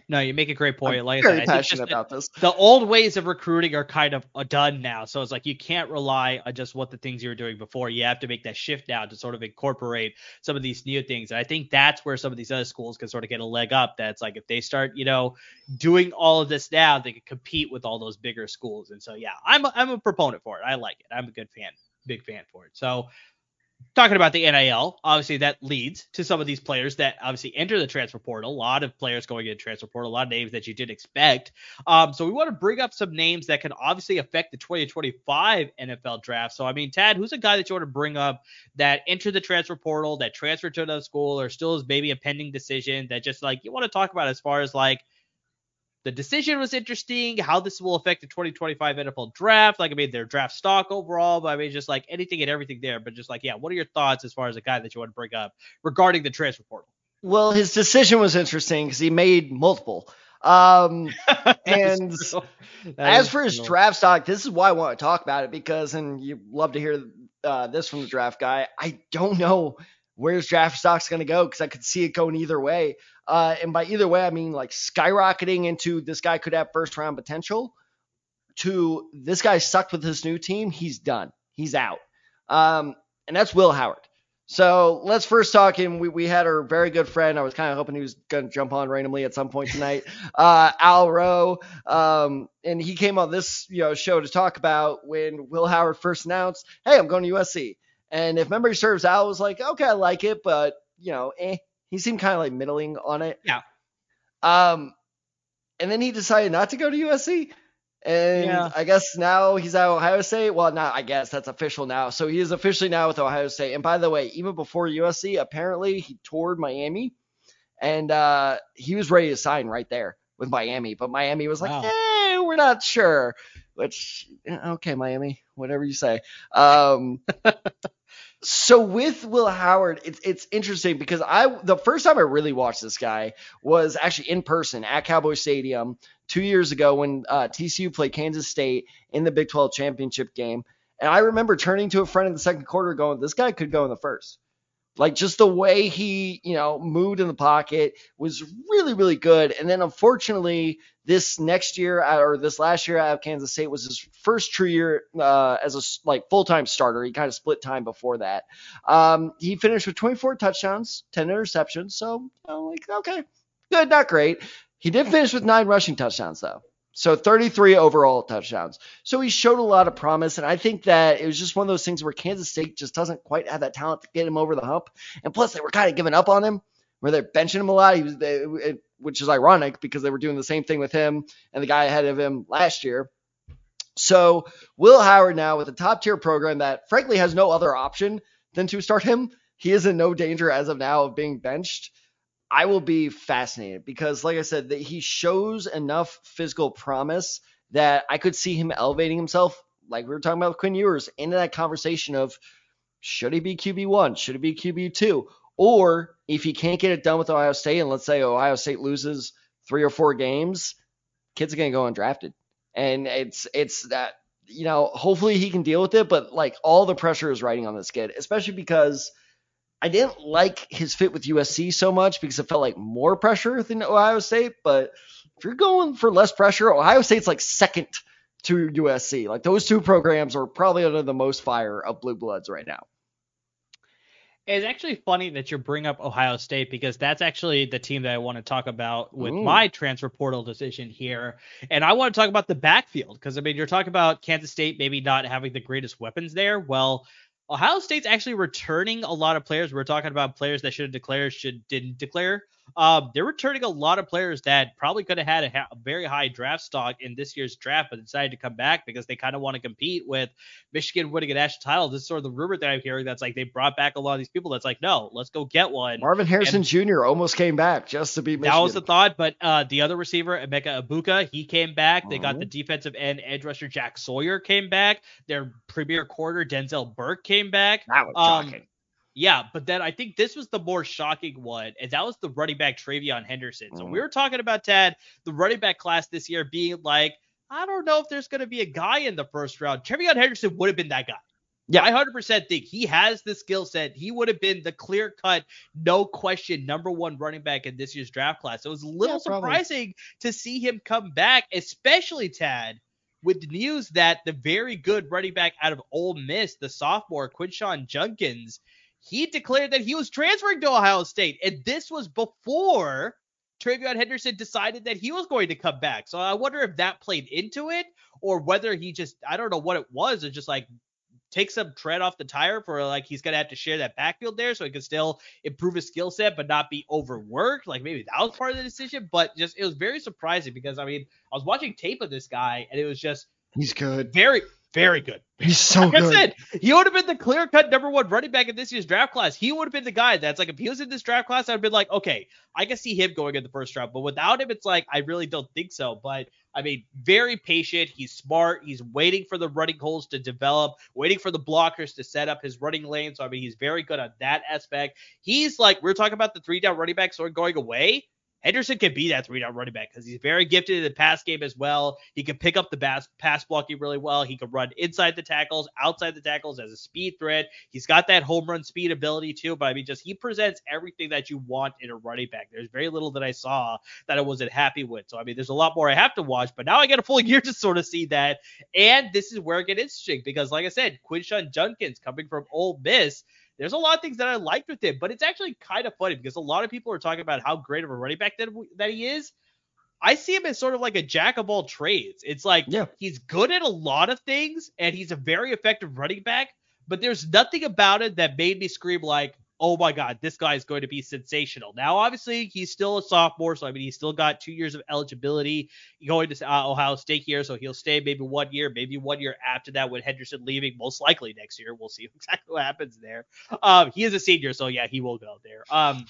No, you make a great point. I'm like very I said, passionate about this. the old ways of recruiting are kind of uh, done now. So it's like you can't rely on just what the things you were doing before. You have to make that shift now to sort of incorporate some of these new things. And I think that's where some of these other schools can sort of get a leg up. That's like if they start, you know, doing all of this now, they can compete with all those bigger schools. And so yeah, I'm a, I'm a proponent for it. I like it. I'm a good fan, big fan for it. So talking about the NIL, obviously that leads to some of these players that obviously enter the transfer portal. A lot of players going into transfer portal, a lot of names that you didn't expect. Um, so we want to bring up some names that can obviously affect the 2025 NFL draft. So I mean, Tad, who's a guy that you want to bring up that entered the transfer portal, that transferred to another school, or still is maybe a pending decision that just like you want to talk about as far as like the decision was interesting. How this will affect the 2025 NFL draft. Like, I mean, their draft stock overall, but I mean, just like anything and everything there. But just like, yeah, what are your thoughts as far as a guy that you want to bring up regarding the transfer portal? Well, his decision was interesting because he made multiple. Um, *laughs* and as for his draft stock, this is why I want to talk about it because, and you love to hear uh, this from the draft guy. I don't know where's draft stock's going to go because I could see it going either way. Uh, and by either way, I mean like skyrocketing into this guy could have first round potential to this guy sucked with his new team. He's done. He's out. Um, and that's Will Howard. So let's first talk. And we, we had our very good friend. I was kind of hoping he was going to jump on randomly at some point tonight. *laughs* uh, Al Rowe. Um, and he came on this you know show to talk about when Will Howard first announced, "Hey, I'm going to USC." And if memory serves, Al was like, "Okay, I like it, but you know, eh." He seemed kind of like middling on it. Yeah. Um, and then he decided not to go to USC. And yeah. I guess now he's at Ohio State. Well, not I guess that's official now. So he is officially now with Ohio State. And by the way, even before USC, apparently he toured Miami, and uh, he was ready to sign right there with Miami. But Miami was like, wow. eh, we're not sure. Which okay, Miami, whatever you say. Um, *laughs* so with Will Howard, it's it's interesting because I the first time I really watched this guy was actually in person at Cowboy Stadium two years ago when uh, TCU played Kansas State in the Big 12 championship game, and I remember turning to a friend in the second quarter, going, "This guy could go in the first. Like just the way he, you know, moved in the pocket was really, really good. And then unfortunately, this next year or this last year out of Kansas State was his first true year uh, as a like full time starter. He kind of split time before that. Um, he finished with 24 touchdowns, 10 interceptions. So you know, like okay, good, not great. He did finish with nine rushing touchdowns though. So 33 overall touchdowns. So he showed a lot of promise. And I think that it was just one of those things where Kansas State just doesn't quite have that talent to get him over the hump. And plus, they were kind of giving up on him, where they're benching him a lot. He was, they, it, which is ironic because they were doing the same thing with him and the guy ahead of him last year. So Will Howard now with a top tier program that frankly has no other option than to start him. He is in no danger as of now of being benched. I will be fascinated because, like I said, that he shows enough physical promise that I could see him elevating himself, like we were talking about Quinn Ewers, into that conversation of should he be QB one, should he be QB two, or if he can't get it done with Ohio State, and let's say Ohio State loses three or four games, kids are gonna go undrafted, and it's it's that you know hopefully he can deal with it, but like all the pressure is riding on this kid, especially because I didn't like his fit with USC so much because it felt like more pressure than Ohio State. But if you're going for less pressure, Ohio State's like second to USC. Like those two programs are probably under the most fire of blue bloods right now. It's actually funny that you bring up Ohio State because that's actually the team that I want to talk about with Ooh. my transfer portal decision here. And I want to talk about the backfield because I mean, you're talking about Kansas State maybe not having the greatest weapons there. Well, Ohio State's actually returning a lot of players. We're talking about players that should have declared, should didn't declare. Um, they're returning a lot of players that probably could have had a, ha- a, very high draft stock in this year's draft, but decided to come back because they kind of want to compete with Michigan winning a national title. This is sort of the rumor that I'm hearing that's like they brought back a lot of these people. That's like, no, let's go get one. Marvin Harrison and Jr. almost came back just to be. Michigan. That was the thought, but uh, the other receiver, Emeka Egbuka, he came back. They got the defensive end edge rusher Jack Sawyer came back. Their premier quarter Denzel Burke came back. That was um, shocking. Yeah, but then I think this was the more shocking one, and that was the running back TreVeyon Henderson. So mm. we were talking about Tad, the running back class this year being like I don't know if there's going to be a guy in the first round. TreVeyon Henderson would have been that guy. Yeah. I 100% think he has the skill set. He would have been the clear cut, no question, number one running back in this year's draft class. So it was a little Yeah, surprising to see him come back, especially Tad, with the news that the very good running back out of Ole Miss, the sophomore Quinshon Judkins, he declared that he was transferring to Ohio State. And this was before TreVeyon Henderson decided that he was going to come back. So I wonder if that played into it or whether he just, I don't know what it was, or just like take some tread off the tire for like he's gonna have to share that backfield there so he can still improve his skill set but not be overworked. Like maybe that was part of the decision, but just it was very surprising because I mean I was watching tape of this guy and it was just He's good. very, very good. He's so Like I good. said, he would have been the clear cut number one running back in this year's draft class. He would have been the guy that's like, if he was in this draft class, I'd been like, okay, I can see him going in the first round. But without him, it's like, I really don't think so. But I mean, very patient. He's smart. He's waiting for the running holes to develop, waiting for the blockers to set up his running lane. So, I mean, he's very good on that aspect. He's like, we're talking about the three down running backs are going away. Henderson can be that three down running back because he's very gifted in the pass game as well. He can pick up the pass, pass blocking really well. He can run inside the tackles, outside the tackles as a speed threat. He's got that home run speed ability too. But I mean, just he presents everything that you want in a running back. There's very little that I saw that I wasn't happy with. So I mean, there's a lot more I have to watch, but now I get a full *laughs* year to sort of see that. And this is where it gets interesting because, like I said, Quinshon Judkins coming from Ole Miss there's a lot of things that I liked with him, but it's actually kind of funny because a lot of people are talking about how great of a running back that, that he is. I see him as sort of like a jack of all trades. It's like Yeah. he's good at a lot of things and he's a very effective running back, but there's nothing about it that made me scream like, oh my God, this guy is going to be sensational. Now, obviously, he's still a sophomore, so I mean, he's still got two years of eligibility going to uh, Ohio State here, so he'll stay maybe one year, maybe one year after that with Henderson leaving, most likely next year. We'll see *laughs* exactly what happens there. Um, he is a senior, so yeah, he will go there. Um,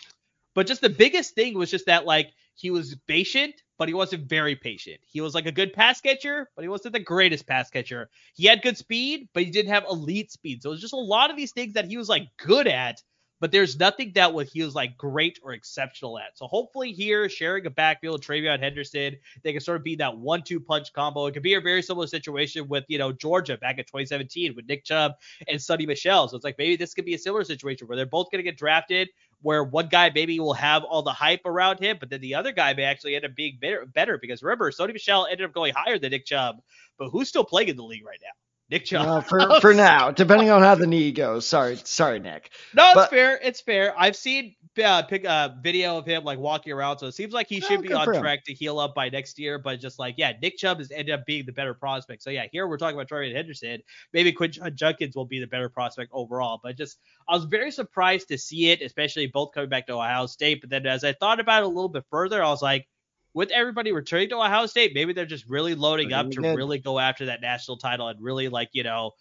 but just the biggest thing was just that like he was patient, but he wasn't very patient. He was like a good pass catcher, but he wasn't the greatest pass catcher. He had good speed, but he didn't have elite speed. So it was just a lot of these things that he was like good at, but there's nothing that was he was like great or exceptional at. So hopefully here, sharing a backfield, TreVeyon Henderson, they can sort of be that one-two punch combo. It could be a very similar situation with you know Georgia back in 2017 with Nick Chubb and Sony Michel. So it's like maybe this could be a similar situation where they're both going to get drafted, where one guy maybe will have all the hype around him, but then the other guy may actually end up being better. better because remember, Sony Michel ended up going higher than Nick Chubb, but who's still playing in the league right now? Nick Chubb. Uh, for *laughs* for now, depending on how the knee goes. Sorry, sorry, Nick. No, it's But- fair. It's fair. I've seen uh, pick a video of him like walking around, so it seems like he should be on track to heal up by next year. But just like yeah, Nick Chubb has ended up being the better prospect. So yeah, here we're talking about Trey Henderson. Maybe Quinn Judkins will be the better prospect overall. But just I was very surprised to see it, especially both coming back to Ohio State. But then as I thought about it a little bit further, I was like. With everybody returning to Ohio State, maybe they're just really loading up gonna good. really go after that national title and really like you know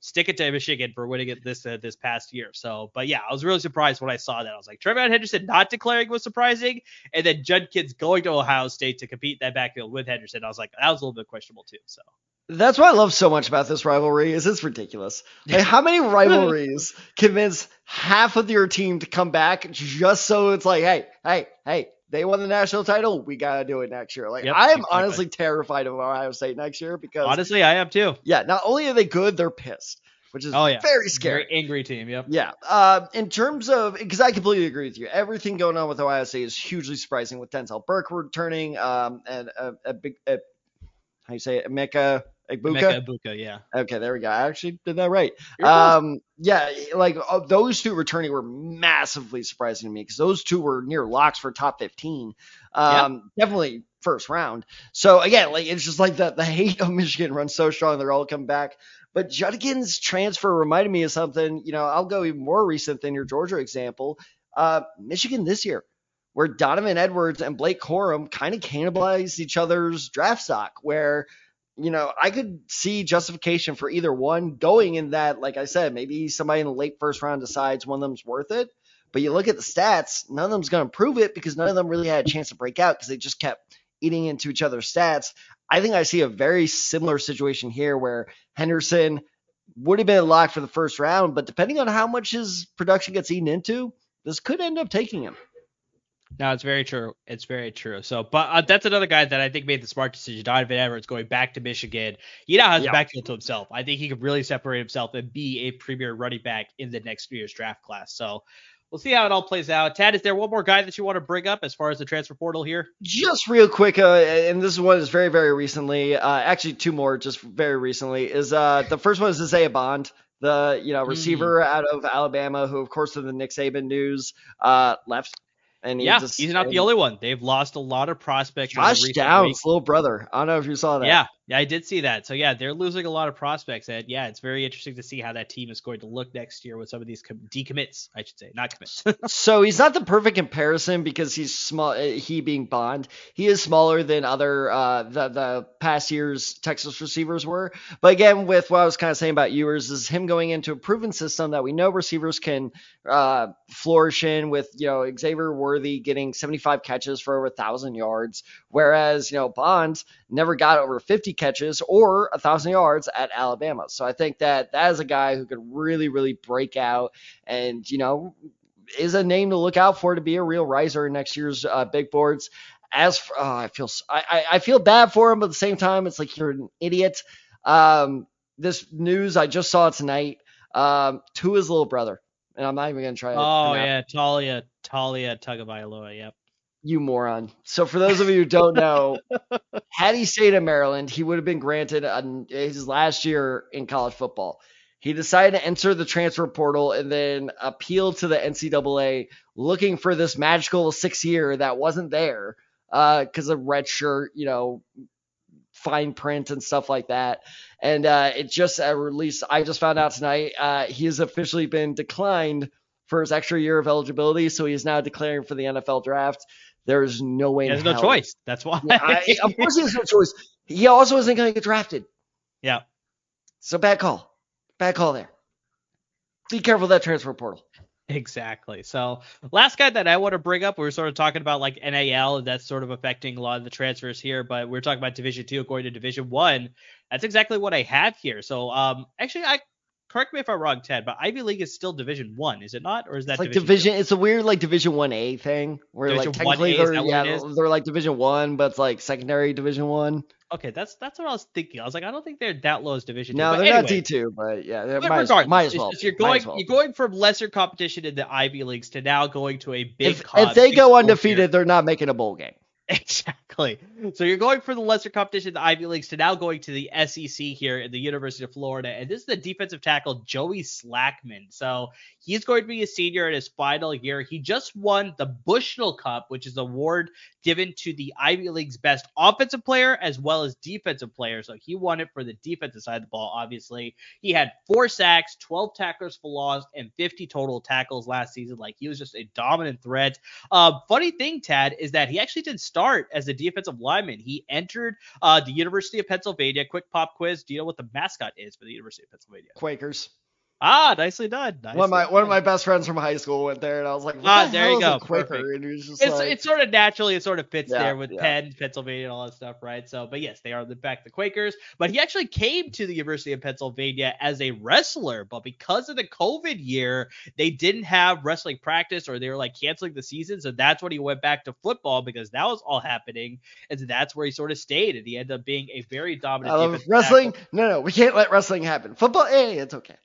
stick it to Michigan for winning it this uh, this past year. So, but yeah, I was really surprised when I saw that. I was like, Trevor Henderson not declaring was surprising, and then Judkins going to Ohio State to compete that backfield with Henderson. I was like, that was a little bit questionable too. So, That's what I love so much about this rivalry is it's ridiculous. *laughs* Like how many rivalries convince half of your team to come back just so it's like, hey, hey, hey, they won the national title, we gotta do it next year. Like Yep, I am exactly. honestly terrified of Ohio State next year because honestly, I am too. yeah, not only are they good, they're pissed, which is Oh, yeah. very scary. Very angry team. Yep. Yeah. Uh, in terms of, because I completely agree with you. Everything going on with Ohio State is hugely surprising with Denzel Burke returning um, and a, a big, a, how you say it, Egbuka. Emeka Egbuka, yeah. Okay, there we go. I actually did that right. Um, yeah, like uh, those two returning were massively surprising to me because those two were near locks for top 15. Um, definitely first round. So again, like it's just like the the hate of *laughs* Michigan runs so strong. They're all come back. But Judkins' transfer reminded me of something. You know, I'll go even more recent than your Georgia example. Uh, Michigan this year, where Donovan Edwards and Blake Corum kind of cannibalized each other's draft stock, where you know, I could see justification for either one going in that, like I said, maybe somebody in the late first round decides one of them's worth it. But you look at the stats, none of them's going to prove it because none of them really had a chance to break out because they just kept eating into each other's stats. I think I see a very similar situation here where Henderson would have been a lock for the first round, but depending on how much his production gets eaten into, this could end up taking him. No, it's very true. It's very true. So, but uh, that's another guy that I think made the smart decision. Donovan Edwards going back to Michigan. He now has yeah. a backfield to himself. I think he could really separate himself and be a premier running back in the next year's draft class. So, we'll see how it all plays out. Tad, is there one more guy that you want to bring up as far as the transfer portal here? Just real quick, uh, and this one is very, very recently. Uh, actually, two more just very recently. Is uh, the first one is Isaiah Bond, the you know mm-hmm. receiver mm. out of Alabama, who of course in the Nick Saban news uh, left and he yeah, just, he's not the only one. They've lost a lot of prospects. Josh Downs, little brother. I don't know if you saw that. Yeah, yeah, I did see that. So yeah, they're losing a lot of prospects, and yeah, it's very interesting to see how that team is going to look next year with some of these com- decommits, I should say, not commits. *laughs* so he's not the perfect comparison because he's small. Uh, he being Bond, he is smaller than other uh, the the past years Texas receivers were. But again, with what I was kind of saying about Ewers, is him going into a proven system that we know receivers can uh, flourish in. With you know Xavier Worthy getting 75 catches for over thousand yards, whereas you know Bond never got over 50 catches or a thousand yards at Alabama. So I think that that is a guy who could really, really break out and, you know, is a name to look out for to be a real riser in next year's uh, big boards. As for, oh, I feel I, I feel bad for him, but at the same time, it's like you're an idiot. Um, this news I just saw tonight um, to his little brother, and I'm not even gonna try. Oh yeah, Taulia Taulia Tagovailoa. Yep you moron. So for those of you who don't know, *laughs* had he stayed in Maryland, he would have been granted his last year in college football. He decided to enter the transfer portal and then appeal to the NCAA looking for this magical six year that wasn't there because uh, of red shirt, you know, fine print and stuff like that. And uh, it just uh, released, I just found out tonight, uh, he has officially been declined for his extra year of eligibility. So he is now declaring for the NFL draft. There's no way. There's no hell. choice. That's why. I, *laughs* of course, he has no choice. He also isn't going to get drafted. Yeah. So bad call. Bad call there. Be careful that transfer portal. Exactly. So last guy that I want to bring up, we were sort of talking about like NIL, that's sort of affecting a lot of the transfers here, but we are talking about Division Two going to Division One. That's exactly what I have here. So um, actually, I correct me if I'm wrong, Ted, but Ivy League is still Division One, is it not, or is that it's like Division? It's a weird like Division One A thing where division like technically they're yeah they're like Division One, but it's like secondary Division One. Okay, that's that's what I was thinking. I was like, I don't think they're that low as Division. No, two. they're anyway, not D two, but yeah, they're might, regardless, might as well. you're going well. you're going from lesser competition in the Ivy leagues to now going to a big. If, if they go undefeated, they're not making a bowl game. *laughs* Exactly. So you're going from the lesser competition, the Ivy Leagues, to now going to the SEC here at the University of Florida. And this is the defensive tackle, Joey Slackman. So he's going to be a senior in his final year. He just won the Bushnell Cup, which is an award given to the Ivy League's best offensive player as well as defensive player. So he won it for the defensive side of the ball, obviously. He had four sacks, 12 tackles for loss, and 50 total tackles last season. Like he was just a dominant threat. Uh, funny thing, Tad, is that he actually didn't start as a defensive lineman. He entered uh, the University of Pennsylvania. Quick pop quiz. Do you know what the mascot is for the University of Pennsylvania? Quakers. Ah, nicely done. Nicely one of my done. one of my best friends from high school went there, and I was like, ah, the there you go, Quaker? And he was just it's, like, it's sort of naturally, it sort of fits yeah, there with yeah. Penn, Pennsylvania, and all that stuff, right? So, but yes, they are the back the Quakers. But he actually came to the University of Pennsylvania as a wrestler, but because of the COVID year, they didn't have wrestling practice, or they were like canceling the season. So that's when he went back to football because that was all happening, and so that's where he sort of stayed, and he ended up being a very dominant. I love wrestling. Tackle. No, no, we can't let wrestling happen. Football, hey, it's okay.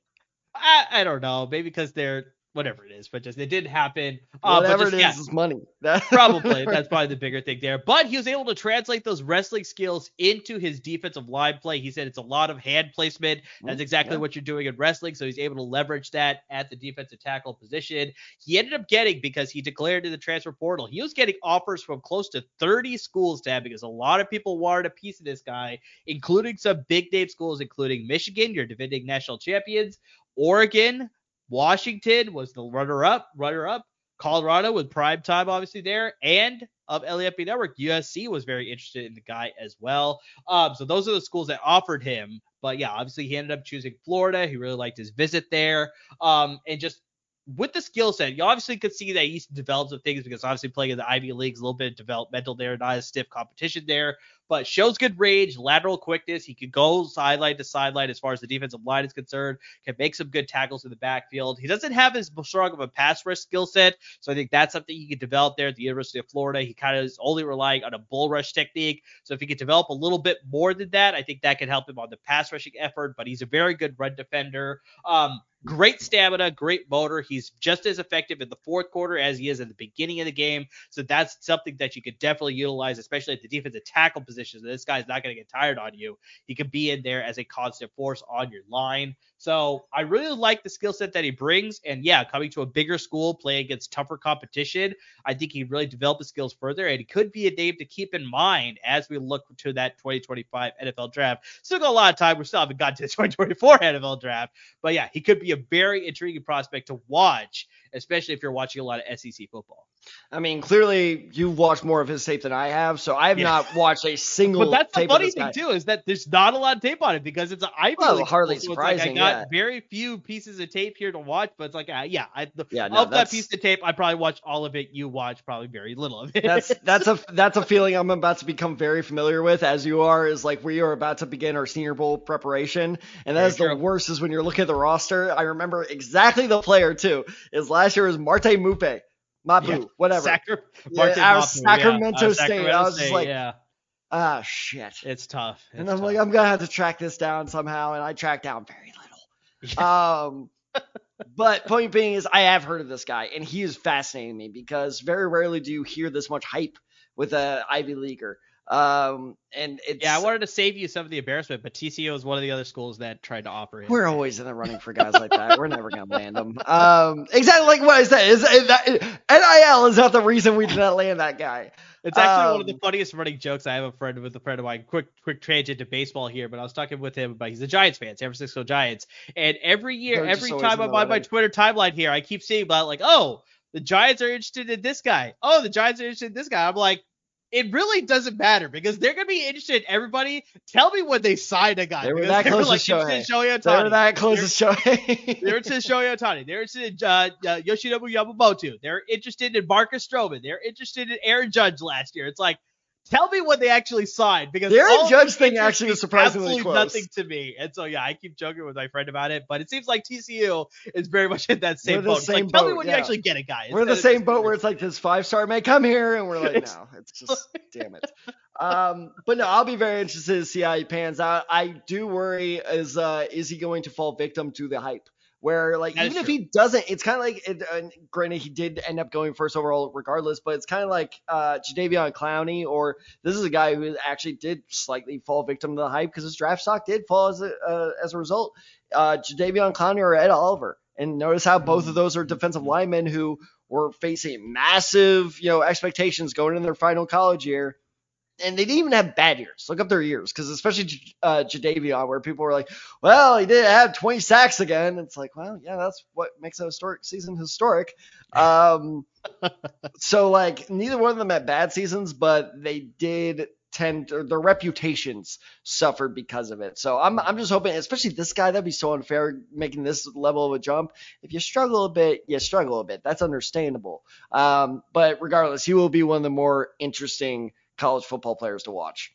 I, I don't know. Maybe because they're whatever it is, but just it didn't happen. Uh, whatever just, it is, yeah, is money. *laughs* probably *laughs* that's probably the bigger thing there. But he was able to translate those wrestling skills into his defensive line play. He said it's a lot of hand placement. That's exactly yeah. what you're doing in wrestling. So he's able to leverage that at the defensive tackle position. He ended up getting because he declared in the transfer portal. He was getting offers from close to 30 schools, Tab, because a lot of people wanted a piece of this guy, including some big name schools, including Michigan, your defending national champions, Oregon, Washington was the runner up, runner up. Colorado with prime time obviously there, and of LAFB Network, USC was very interested in the guy as well. Um, so those are the schools that offered him. But yeah, obviously he ended up choosing Florida. He really liked his visit there. Um, and just with the skill set, you obviously could see that he's developed some things because obviously playing in the Ivy Leagues, a little bit of developmental there, not as stiff competition there, but shows good range, lateral quickness. He can go sideline to sideline as far as the defensive line is concerned, can make some good tackles in the backfield. He doesn't have as strong of a pass rush skill set, so I think that's something he can develop there at the University of Florida. He kind of is only relying on a bull rush technique, so if he could develop a little bit more than that, I think that could help him on the pass rushing effort, but he's a very good run defender. Um, Great stamina, great motor. He's just as effective in the fourth quarter as he is at the beginning of the game. So that's something that you could definitely utilize, especially at the defensive tackle positions. This guy's not going to get tired on you. He could be in there as a constant force on your line. So I really like the skill set that he brings. And yeah, coming to a bigger school, playing against tougher competition, I think he really developed his skills further. And he could be a name to keep in mind as we look to that 2025 NFL draft. Still got a lot of time. We still haven't got to the *laughs* 2024 NFL draft. But yeah, he could be a very intriguing prospect to watch, especially if you're watching a lot of SEC football. I mean, clearly you've watched more of his tape than I have, so I have yeah. not watched a *laughs* single. But that's the funny thing guy. too is that there's not a lot of tape on it because it's an Ivy well, League. hardly so surprising. Like I got yeah. Very few pieces of tape here to watch, but it's like, uh, yeah, I, the, yeah, no, of that piece of tape, I probably watched all of it. You watch probably very little of it. That's *laughs* that's a that's a feeling I'm about to become very familiar with, as you are. Is like we are about to begin our Senior Bowl preparation, and that is the worst. Is when you're looking at the roster. I remember exactly the player too. Is last year was Marte Mupe, Mapu, yeah. whatever. Sacra- yeah, out of Sacramento yeah. State. Sacramento I was State, just like, yeah. ah, shit. It's tough. It's and I'm tough. like, I'm gonna have to track this down somehow, and I tracked down very little. *laughs* um, but point being is, I have heard of this guy, and he is fascinating me because very rarely do you hear this much hype with a Ivy leaguer. Um, and it's yeah, I wanted to save you some of the embarrassment, but TCU is one of the other schools that tried to offer it. We're always in the running for guys like that. We're never gonna land them. Um, exactly like what I said. Is, is that NIL is not the reason we did not land that guy. It's actually um, one of the funniest running jokes. I have a friend with a friend of mine. Quick, quick tangent to baseball here, but I was talking with him about he's a Giants fan, San Francisco Giants, and every year, every time I'm on my Twitter timeline here, I keep seeing about like, oh, the Giants are interested in this guy. Oh, the Giants are interested in this guy. I'm like, it really doesn't matter because they're gonna be interested. Everybody, tell me what they signed a guy. They were that they close were like, to Shohei. Shohei They were that close to Shohei. They're interested in Shohei Ohtani. They're interested in uh, uh, Yoshinobu Yamamoto. They're interested in Marcus Stroman. They're interested in Aaron Judge last year. It's like Tell me when they actually signed because the Aaron Judge thing actually is surprisingly close. Nothing to me, and so yeah, I keep joking with my friend about it, but it seems like TCU is very much in that same boat. Same like, boat, Tell me when yeah. you actually get a guy. We're in the same boat where it's like this five star may come here, and we're like, *laughs* no, it's just damn it. Um, but no, I'll be very interested to see how he pans out. I do worry is uh, is he going to fall victim to the hype? Where like That even if he doesn't, it's kind of like it, uh, granted he did end up going first overall regardless, but it's kind of like uh, Jadeveon Clowney or this is a guy who actually did slightly fall victim to the hype because his draft stock did fall as a uh, as a result. Uh, Jadeveon Clowney or Ed Oliver, and notice how both of those are defensive linemen who were facing massive you know expectations going in their final college year and they didn't even have bad years. Look up their years, because especially uh, Jadeveon, where people were like, "Well, he did have 20 sacks again." It's like, well, yeah, that's what makes a historic season historic. *laughs* Um, so like, neither one of them had bad seasons, but they did tend or their reputations suffered because of it. So I'm I'm just hoping, especially this guy, that'd be so unfair making this level of a jump. If you struggle a bit, you struggle a bit. That's understandable. Um, but regardless, he will be one of the more interesting college football players to watch.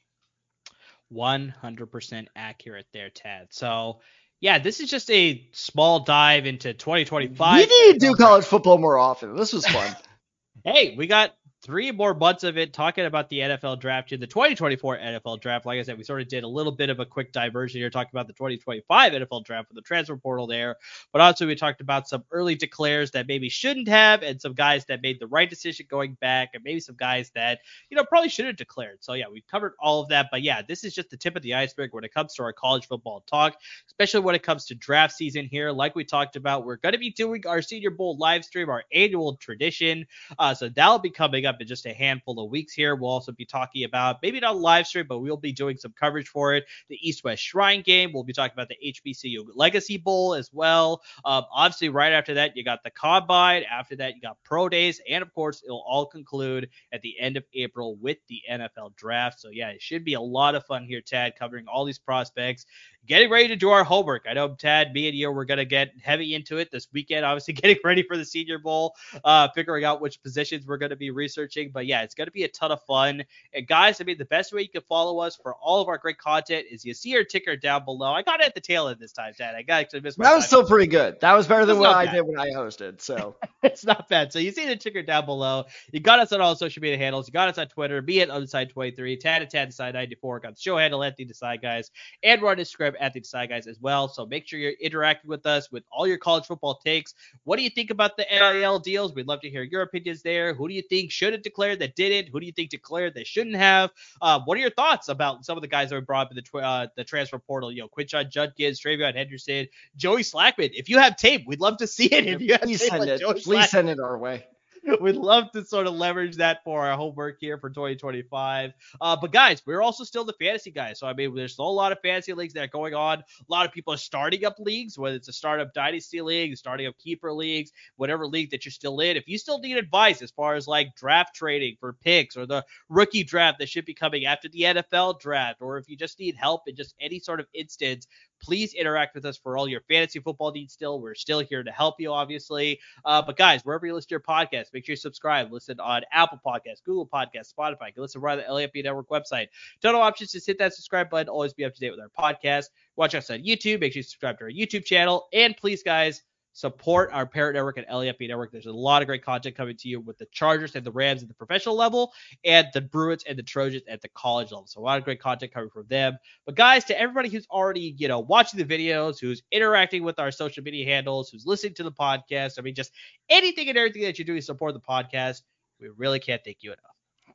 100% accurate there, Tad. So, yeah, this is just a small dive into 2025. We need to do college football more often. This was fun. *laughs* hey, we got three more months of it talking about the NFL draft in the 2024 NFL draft. Like I said, we sort of did a little bit of a quick diversion here, talking about the 2025 NFL draft with the transfer portal there. But also, we talked about some early declares that maybe shouldn't have, and some guys that made the right decision going back, and maybe some guys that, you know, probably should have declared. So, yeah, we covered all of that. But yeah, this is just the tip of the iceberg when it comes to our college football talk, especially when it comes to draft season here. Like we talked about, we're going to be doing our Senior Bowl live stream, our annual tradition. Uh, so that'll be coming up in just a handful of weeks here. We'll also be talking about maybe not live stream, but we'll be doing some coverage for it. The East West Shrine game. We'll be talking about the HBCU Legacy Bowl as well. Um, obviously, right after that, you got the combine. After that, you got pro days, and of course, it'll all conclude at the end of April with the NFL draft. So yeah, it should be a lot of fun here, Tad, covering all these prospects. Getting ready to do our homework. I know Tad, me and you, we're gonna get heavy into it this weekend. Obviously, *laughs* getting ready for the Senior Bowl, uh, figuring out which positions we're gonna be researching. But yeah, it's gonna be a ton of fun. And guys, I mean, the best way you can follow us for all of our great content is you see our ticker down below. I got it at the tail end this time, Tad. I got actually missed my. That was time. still pretty good. That was better than It's what I bad. did when I hosted. So *laughs* it's not bad. So you see the ticker down below. You got us on all social media handles. You got us on Twitter, be at Unside23, Tad at Tad Desai 94, got the show handle at the Desai Guys, and we're on Instagram at the Desai Guys as well. So make sure you're interacting with us with all your college football takes. What do you think about the NIL deals? We'd love to hear your opinions there. Who do you think should have declared that didn't? Who do you think declared they shouldn't have? Uh, what are your thoughts about some of the guys that were brought up in the tw- uh, the transfer portal? You know, Quinshon Judkins, TreVeyon Henderson, Joey Slackman. If you have tape, we'd love to see it. If you have please tape send on it. Joey Please Slackman. send it our way. *laughs* We'd love to sort of leverage that for our homework here for 2025. Uh, but guys, we're also still the fantasy guys. So I mean, there's still a lot of fantasy leagues that are going on. A lot of people are starting up leagues, whether it's a startup dynasty league, starting up keeper leagues, whatever league that you're still in. If you still need advice as far as like draft trading for picks or the rookie draft that should be coming after the NFL draft, or if you just need help in just any sort of instance, please interact with us for all your fantasy football needs still. We're still here to help you, obviously. Uh, but guys, wherever you listen to your podcast, make sure you subscribe. Listen on Apple Podcasts, Google Podcasts, Spotify. You can listen right on the LAFB Network website. Total options. Just hit that subscribe button. Always be up to date with our podcast. Watch us on YouTube. Make sure you subscribe to our YouTube channel. And please, guys, support our parent network and LAFB network. There's a lot of great content coming to you with the Chargers and the Rams at the professional level, and the Bruins and the Trojans at the college level. So a lot of great content coming from them. But guys, to everybody who's already, you know, watching the videos, who's interacting with our social media handles, who's listening to the podcast, I mean, just anything and everything that you're doing to support the podcast, we really can't thank you enough.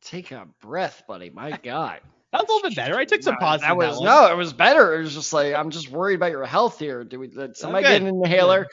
Take a breath, buddy. My *laughs* God. That was a little bit better. I took some No, pauses. That was one. no, it was better. It was just like I'm just worried about your health here. Do we did oh, somebody Okay. get an inhaler?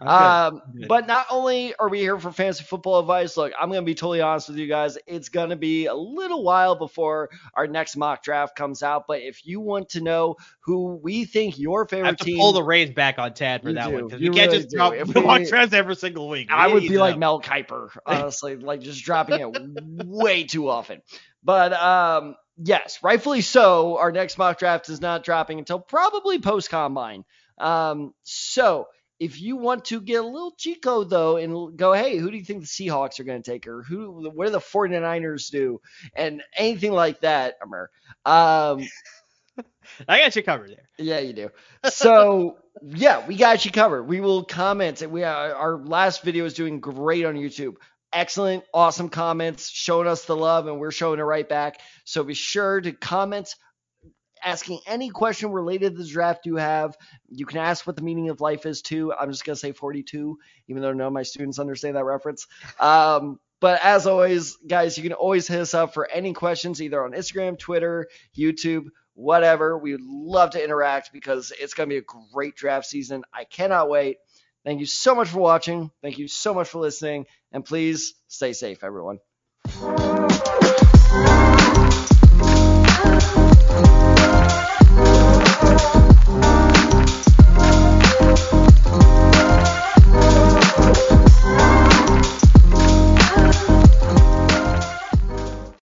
I'm. Um, but not only are we here for fantasy football advice, look, I'm going to be totally honest with you guys. It's going to be a little while before our next mock draft comes out. But if you want to know who we think your favorite I have to team, pull the reins back on Tad for that do. one because we You can't really just do. drop If *laughs* mock we- drafts every single week. We I would be ease like. Mel Kiper, *laughs* honestly, like just dropping it way too often. But um, yes, rightfully so. Our next mock draft is not dropping until probably post combine. Um, so if you want to get a little chico though and go, hey, who do you think the Seahawks are going to take, or who, what do the 49ers do, and anything like that, Um, *laughs* I got you covered there. yeah, you do. So *laughs* yeah, we got you covered. We will comment. We uh, our last video is doing great on YouTube. Excellent, awesome comments, showing us the love, and we're showing it right back. So be sure to comment, asking any question related to the draft you have. You can ask what the meaning of life is too. I'm just gonna say 42, even though none of my students understand that reference. *laughs* Um, but as always, guys, you can always hit us up for any questions either on Instagram, Twitter, YouTube, whatever. We would love to interact because it's going to be a great draft season. I cannot wait. Thank you so much for watching. Thank you so much for listening. And please stay safe, everyone.